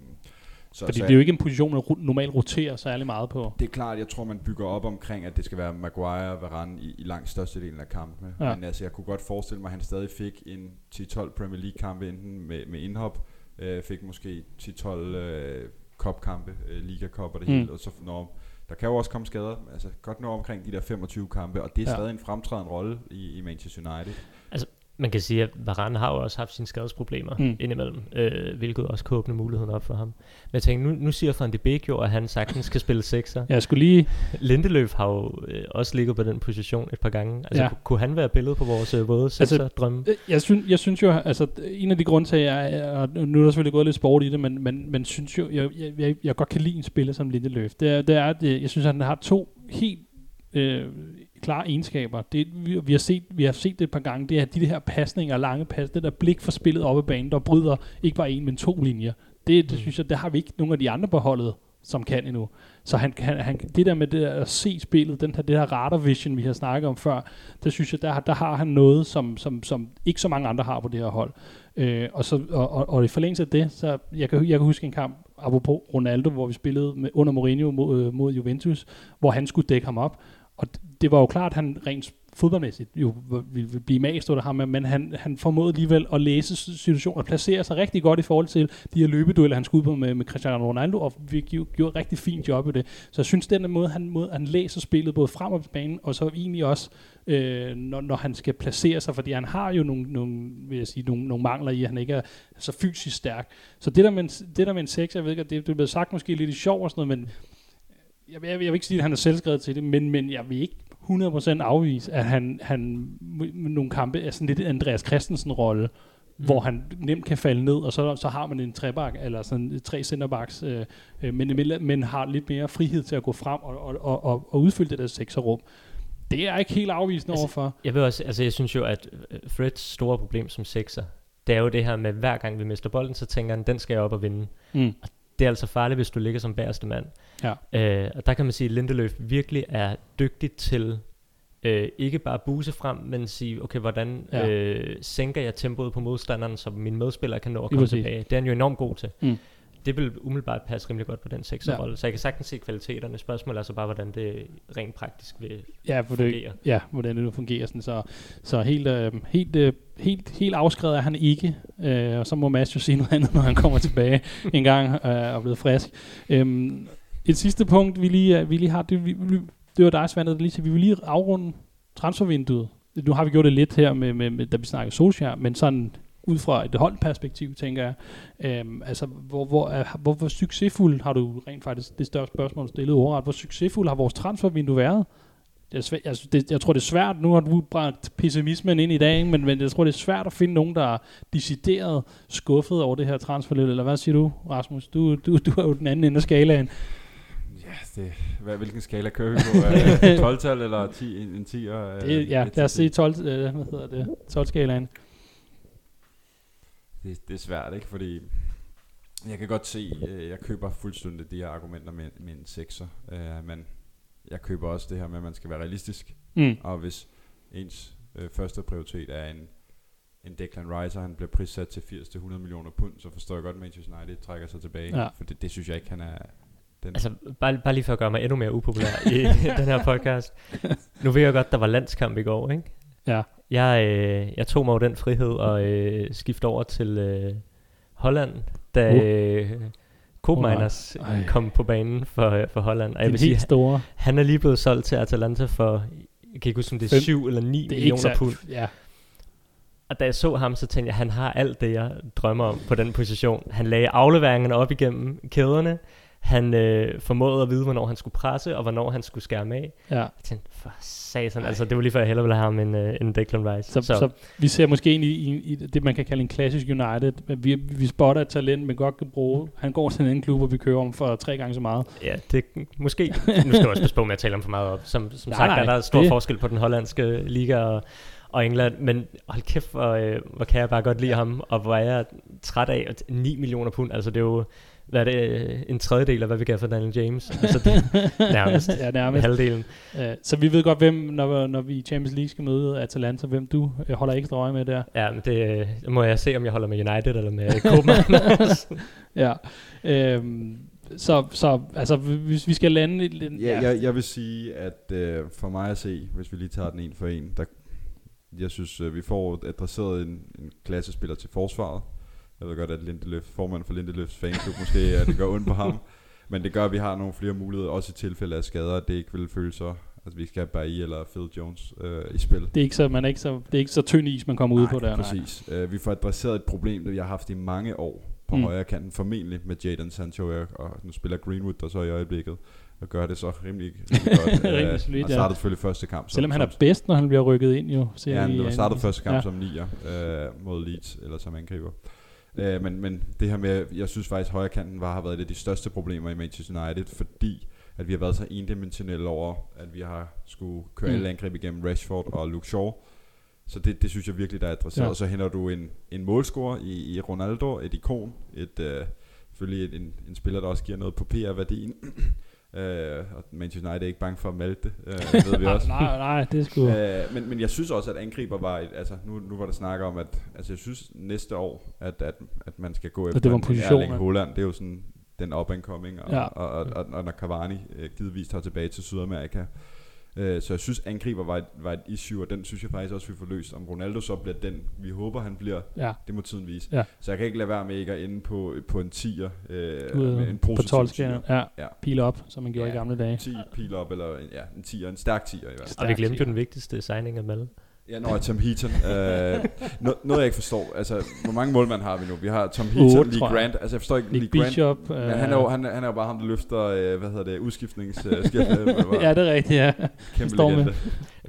så, Fordi så det er jo ikke en position, man normalt roterer særlig meget på. det er klart, jeg tror, man bygger op omkring, at det skal være Maguire og Varane i, i langt størstedelen af kampene. Ja. Men altså, jeg kunne godt forestille mig, at han stadig fik en 10-12 Premier League-kampe, enten med, med indhop, øh, fik måske 10-12 øh, cup-kampe, øh, Liga Cup og det mm. hele, og så når, der kan jo også komme skader, altså godt nå omkring de der 25 kampe, og det er Ja. stadig en fremtrædende rolle i, i Manchester United. Man kan sige, at Varane har jo også haft sine skadesproblemer Mm. indimellem, øh, hvilket også kan åbne muligheden op for ham. Men jeg tænker, nu, nu siger Van de Beek jo, at han sagtens kan spille sekser. Jeg skulle lige... Lindeløf har jo øh, også ligget på den position et par gange. Altså, Ja. kunne han være billedet på vores øh, våde sekser-drømme? Øh, Jeg synes, jeg synes jo, altså en af de grunde til, at jeg, og nu er der selvfølgelig gået lidt sport i det, men, men, men synes jo, jeg, jeg, jeg, jeg godt kan lide en spiller som Lindeløf. Det er, det er at øh, jeg synes, at han har to helt øh, klare egenskaber. Det, vi, vi, har set, vi har set det et par gange, det er de her pasninger, lange pas, det der blik for spillet oppe i banen, der bryder ikke bare en, men to linjer. Det, det Mm. synes jeg, det har vi ikke nogen af de andre på holdet, som kan endnu. Så han, han, han, det der med det der at se spillet, den her, det her radar vision, vi har snakket om før, der synes jeg, der, der har han noget, som, som, som ikke så mange andre har på det her hold. Øh, og, så, og, og, og i forlængelse af det, så jeg kan, jeg kan huske en kamp, apropos Ronaldo, hvor vi spillede med, under Mourinho mod, øh, mod Juventus, hvor han skulle dække ham op. Og det var jo klart, at han rent fodboldmæssigt jo ville blive mast under ham, men han, han formåede alligevel at læse situationen og placere sig rigtig godt i forhold til de her løbedueller, han skulle ud på med, med Cristiano Ronaldo, og vi gjorde, gjorde et rigtig fint job i det. Så jeg synes, den måde, han, måde, han læser spillet både frem og på banen, og så egentlig også, øh, når, når han skal placere sig, fordi han har jo nogle, nogle, vil jeg sige, nogle, nogle mangler i, at han ikke er så fysisk stærk. Så det der med en, det der med en sex, jeg ved ikke, det, det blev sagt måske lidt i sjov og sådan noget, men jeg, jeg, jeg vil ikke sige, at han er selvskrevet til det, men, men jeg vil ikke 100% afvise, at han, han med nogle kampe er sådan lidt Andreas Christensen-rolle, mm. hvor han nemt kan falde ned, og så, så har man en trebak, eller sådan tre centerbacks, øh, øh, men, men har lidt mere frihed til at gå frem og, og, og, og, og udfylde det der sekserrum. Det er jeg ikke helt afvisende Altså, overfor. Jeg vil også, altså jeg synes jo, at øh, Freds store problem som sekser, det er jo det her med, hver gang vi mister bolden, så tænker han, den skal jeg op og vinde. Mm. Det er altså farligt, hvis du ligger som bagerste mand. Ja. Øh, og der kan man sige, at Lindeløf virkelig er dygtig til øh, ikke bare buse frem, men sige, okay, hvordan Ja. øh, sænker jeg tempoet på modstanderen, så mine medspillere kan nå at komme tilbage. Det er han jo enormt god til. Mm. Det vil umiddelbart passe rimelig godt på den sekserrolle. Ja. Så jeg kan sagtens se kvaliteterne. Spørgsmålet er så bare, hvordan det rent praktisk vil Ja, for det, fungere. ja, hvordan det nu fungerer. Sådan, så, så helt, øh, helt, øh, helt, helt afskrevet er han ikke, øh, og så må Mads jo sige noget andet, når han kommer tilbage en gang øh, og er blevet frisk. Øhm, et sidste punkt, vi lige, øh, vi lige har, det, vi, det var dig, Svend, der lige til, vi vil lige afrunde transfervinduet. Nu har vi gjort det lidt her, med, med, med da vi snakkede Solskjaer, men sådan ud fra et holdperspektiv, tænker jeg. Øhm, altså, hvor, hvor, er, hvor, hvor succesfuld har du rent faktisk, det største spørgsmål stillet ordret, hvor succesfuld har vores transfervindue været? Det er svært, jeg, det, jeg tror, det er svært, nu har du bragt pessimismen ind i dag, ikke? men, men jeg tror, det er svært at finde nogen, der er decideret skuffet over det her transferløb, eller hvad siger du, Rasmus? Du, du, du er jo den anden ende af skalaen. Ja, det, hvad, hvilken skala kører vi på? Er det 12-tal eller 10, en, en 10'er? øh, Det, ja, lad os se 12, øh, hvad hedder det, 12-skalaen. Det, det er svært, ikke? Fordi jeg kan godt se, øh, jeg køber fuldstændig de her argumenter med, med en sekser, øh, men jeg køber også det her med, at man skal være realistisk. Mm. Og hvis ens øh, første prioritet er en, en Declan Rice, og han bliver prissat til 80-100 millioner pund, så forstår jeg godt, at Manchester United trækker sig tilbage. Ja. For det, det synes jeg ikke, han er... Den, Altså, bare, bare lige for at gøre mig endnu mere upopulær i den her podcast. Nu ved jeg godt, der var landskamp i går, ikke? Ja. Jeg, øh, jeg tog mig jo den frihed og øh, skiftede over til øh, Holland, da Uh. øh, Koopmeiners Ej. uh, kom på banen for, for Holland. Og jeg Den vil sige, helt store. han er lige blevet solgt til Atalanta for, jeg kan ikke huske, om det er Fem. 7 eller 9 Det er ikke millioner så, pund. ja. Og da jeg så ham, så tænkte jeg, han har alt det, jeg drømmer om på den position. Han lagde afleveringerne op igennem kæderne. Han øh, formåede at vide, hvornår han skulle presse, og hvornår han skulle skærme af. Ja. Jeg tænkte, for satan, altså det var lige før jeg hellere ville have ham end, øh, end Declan Rice. Så, så. så vi ser måske ind i, i, i det, man kan kalde en klassisk United. Vi, vi spotter et talent, men godt kan bruge. Han går til en anden klub, hvor vi kører om for tre gange så meget. Ja, det måske. Nu skal jeg også passe på med at tale om for meget op. Som, som Nej, sagt, nej, er der stor det- forskel på den hollandske liga og, og England. Men hold kæft, hvor, øh, hvor kan jeg bare godt lide ham. Og hvor er jeg træt af at 9 millioner pund. Altså det er jo hvad er det, øh, en tredjedel af, hvad vi gav for Daniel James. Altså det, nærmest. ja, nærmest. Halvdelen. Uh, så vi ved godt, hvem, når, når vi i Champions League skal møde Atalanta, hvem du øh, holder ekstra øje med der. Ja, men det må jeg se, om jeg holder med United eller med Copenhagen. Ja. Øhm, så, så altså, hvis vi skal lande... i- Ja, jeg, jeg vil sige, at øh, for mig at se, hvis vi lige tager den en for en, der, jeg synes, vi får adresseret en, en klassespiller til forsvaret. Jeg ved godt, at Lindeløf, formand for Lindeløfs fanklub, måske at det gør ondt på ham. Men det gør, at vi har nogle flere muligheder, også i tilfælde af skader, at det ikke vil føles så... Altså, vi skal have Bailly eller Phil Jones øh, i spil. Det er ikke så, man er ikke så, det er ikke så tynd is, man kommer ud på der. præcis. Uh, vi får adresseret et problem, det vi har haft i mange år på Mm. højre kanten, formentlig med Jadon Sancho, og, nu spiller Greenwood der så i øjeblikket, og gør det så rimelig, rimelig godt. Rimelig Øh, solidt, han startede selvfølgelig første kamp. Selvom han som, er bedst, når han bliver rykket ind jo. Ser Ja, han startede første kamp ja. som nier øh, mod Leeds, eller som angriber. Øh, men, men det her med, jeg synes faktisk, højre kanten var, har været et af de største problemer i Manchester United, fordi at vi har været så endimensionelle over, at vi har skulle køre Mm. alle angreb igennem Rashford og Luke Shaw. Så det, det synes jeg virkelig, der er adresseret. Ja. Ja. Så henter du en, en målscorer i, i Ronaldo, et ikon, et, øh, selvfølgelig en, en spiller, der også giver noget på PR-værdien. Øh, og Manchester United er ikke bange for at malte, øh, ved vi også. nej, nej, det sgu... Øh, men, men jeg synes også, at angriber var et, altså nu, nu var der snak om, at altså jeg synes næste år, at, at, at man skal gå efter det var en position, Erling. Haaland. Det er jo sådan den up and coming, og, ja. og, og, og, og, når Cavani øh, givetvis tager tilbage til Sydamerika. Øh, så jeg synes, angriber var et, var et issue, og den synes jeg faktisk også, vi får løst. Om Ronaldo så bliver den, vi håber, han bliver, Ja, det må tiden vise. Ja. Så jeg kan ikke lade være med ikke at ende på, på en 10'er, øh, ude med en på positiv 12 10'er. ja, Ja. pil op, som man gjorde i Ja. gamle dage. 10 pil op, eller en, ja, en 10'er, en stærk 10'er i hvert fald. og vi glemte jo den vigtigste signing af Mal. Ja, når Tom Heaton. Øh, no, noget jeg ikke forstår. Altså, hvor mange målmænd har vi nu? Vi har Tom Heaton, Otte, Lee tror jeg. Grant. Altså, jeg forstår ikke Nick Lee Grant. Bishop. øh, Men han er, jo, han, er- han er jo bare ham, der løfter, øh, hvad hedder det, udskiftningsskiftet. ja, det er rigtigt, ja. kæmpe står med. legende.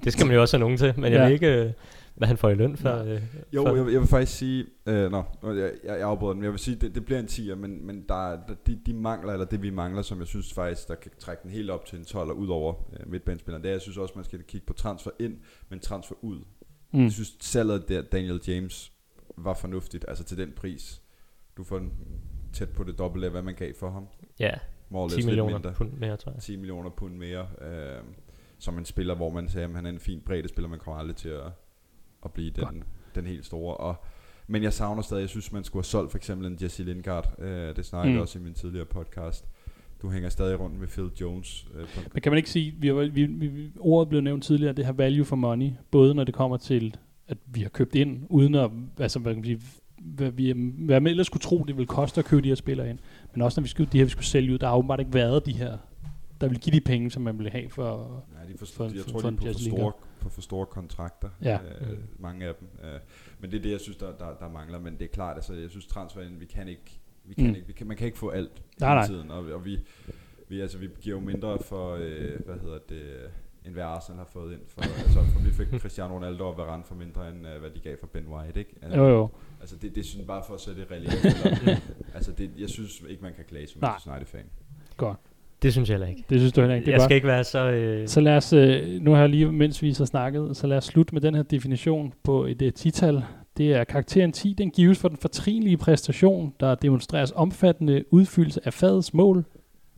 Det skal man jo også have nogen til, men jeg Ja. ved ikke, øh, hvad han får i løn for. Øh, Jo, for jeg, jeg vil faktisk sige, øh, nå, jeg, jeg, afbryder den, men jeg vil sige, det, det bliver en 10'er, men, men der, er- der, de, de mangler, eller det vi mangler, som jeg synes faktisk, der kan trække den helt op til en 12'er ud over øh, midtbanespilleren, det er, jeg synes også, man skal kigge på transfer ind, men transfer ud. Mm. Jeg synes, salget der Daniel James var fornuftigt, altså til den pris. Du får den tæt på det dobbelte af, hvad man gav for ham. ja, More or 10 less lidt millioner mindre. pund mere, tror jeg. 10 millioner pund mere, øh, som en spiller, hvor man siger, at han er en fin bredde spiller, man kommer aldrig til at, at blive den, den helt store. Og, men jeg savner stadig, jeg synes, man skulle have solgt for eksempel en Jesse Lingard. Øh, det snakkede Mm. også i min tidligere podcast. Du hænger stadig rundt med Phil Jones. Øh, på, Men kan man ikke sige, vi har, vi, vi, vi, ordet blev nævnt tidligere, det her value for money, både når det kommer til, at vi har købt ind, uden at, altså hvad kan man sige, hvad, vi, hvad man ellers skulle tro, det ville koste at købe de her spillere ind. Men også når vi skulle, de her, vi skulle sælge ud, der har åbenbart ikke været de her, der vil give de penge, som man ville have for... Nej, de for, For- jeg for- tror, for de er på for, store, på for store kontrakter. Ja. Øh, mange af dem. Øh, men det er det, jeg synes, der, der, der mangler. Men det er klart, altså, jeg synes, transferen, vi kan ikke, vi kan Mm. ikke, vi kan, man kan ikke få alt Nej, hele nej. tiden. Og, og vi, vi, altså, vi giver jo mindre for, øh, hvad hedder det, end hvad Arsenal har fået ind. For, altså, for vi fik Cristiano Ronaldo og Varane for mindre, end øh, hvad de gav for Ben White, ikke? Altså, Jo, jo. altså det, det synes jeg bare for at sætte det relief. altså, det, jeg synes ikke, man kan klage som Nej. Manchester United-fan. Godt. Det synes jeg heller ikke. Det synes du heller ikke. Det jeg godt. skal ikke være så... Øh, Så lad os, øh, nu har jeg lige, mens vi så snakket, så lad os slutte med den her definition på et uh, tital. Det er karakteren 10, den gives for den fortrinlige præstation, der demonstreres omfattende udfyldelse af fadets mål,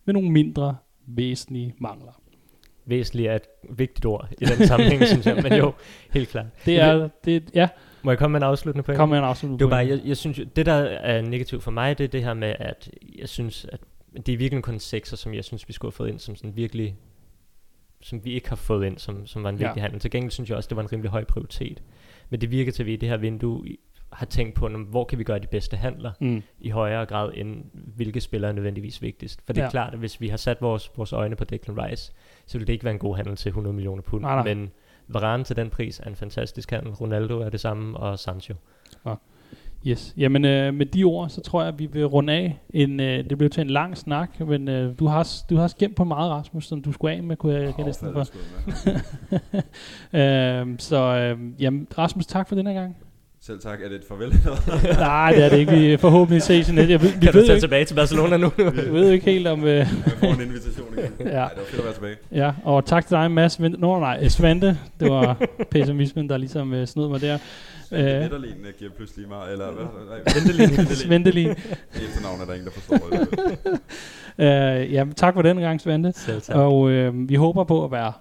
med nogle mindre væsentlige mangler. væsentligt er et vigtigt ord i den sammenhæng, synes jeg. Men jo, helt klart. Det er, det, ja, Må jeg komme med en afsluttende point? kom med en afslutning. Det var bare, jeg, jeg synes jo, det der er negativt for mig, det er det her med, at jeg synes, at det er virkelig kun en sekser, som jeg synes, vi skulle have fået ind, som sådan virkelig, som vi ikke har fået ind, som, som var en Ja. vigtig handel. Til gengæld synes jeg også, det var en rimelig høj prioritet. Men det virker til, at vi i det her vindue har tænkt på, hvor kan vi gøre de bedste handler Mm. i højere grad, end hvilke spillere er nødvendigvis vigtigst. For det er Ja. klart, at hvis vi har sat vores, vores øjne på Declan Rice, så vil det ikke være en god handel til 100 millioner pund. Nej, nej. Men Varane til den pris er en fantastisk handel. Ronaldo er det samme, og Sancho. Yes. Jamen øh, med de ord, så tror jeg, at vi vil runde af. En, øh, det blev til en lang snak, men øh, du har du har gemt på meget, Rasmus, som du skulle af med, kunne jeg, jeg kan næsten for. øh, så øh, jamen, Rasmus, tak for den her gang. Selv tak. Er det et farvel? Nej, det er det ikke. Vi forhåbentlig ses i net. Jeg ved, vi Kan du tage ikke, tilbage til Barcelona nu? vi ved ikke helt om... Øh, Jeg får en invitation igen. Ja. Nej, det var fedt at være tilbage. ja, og tak til dig, Mads. Vent, Nå, nej, Svante. Det var pessimismen, der ligesom øh, snød mig der. Øh. Øh. Netterlin giver pludselig meget, eller hvad? Nej, Ventelin. Sventelin. Efternavn er der ingen, der forstår det. Øh, ja, tak for den gang, Svante. Selv tak. Og øh, vi håber på at være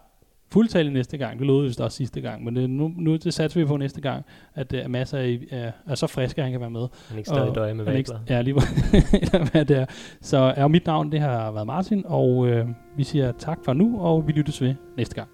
fuldtallig næste gang. Det lovede vist også sidste gang, men det, nu, nu det satser vi på næste gang, at uh, masser er, er, er så frisk, at han kan være med. Han ikke stadig døje med vabler. Ja, lige hvor- hvad det er. Så er mit navn, det har været Martin, og øh, vi siger tak for nu, og vi lyttes ved næste gang.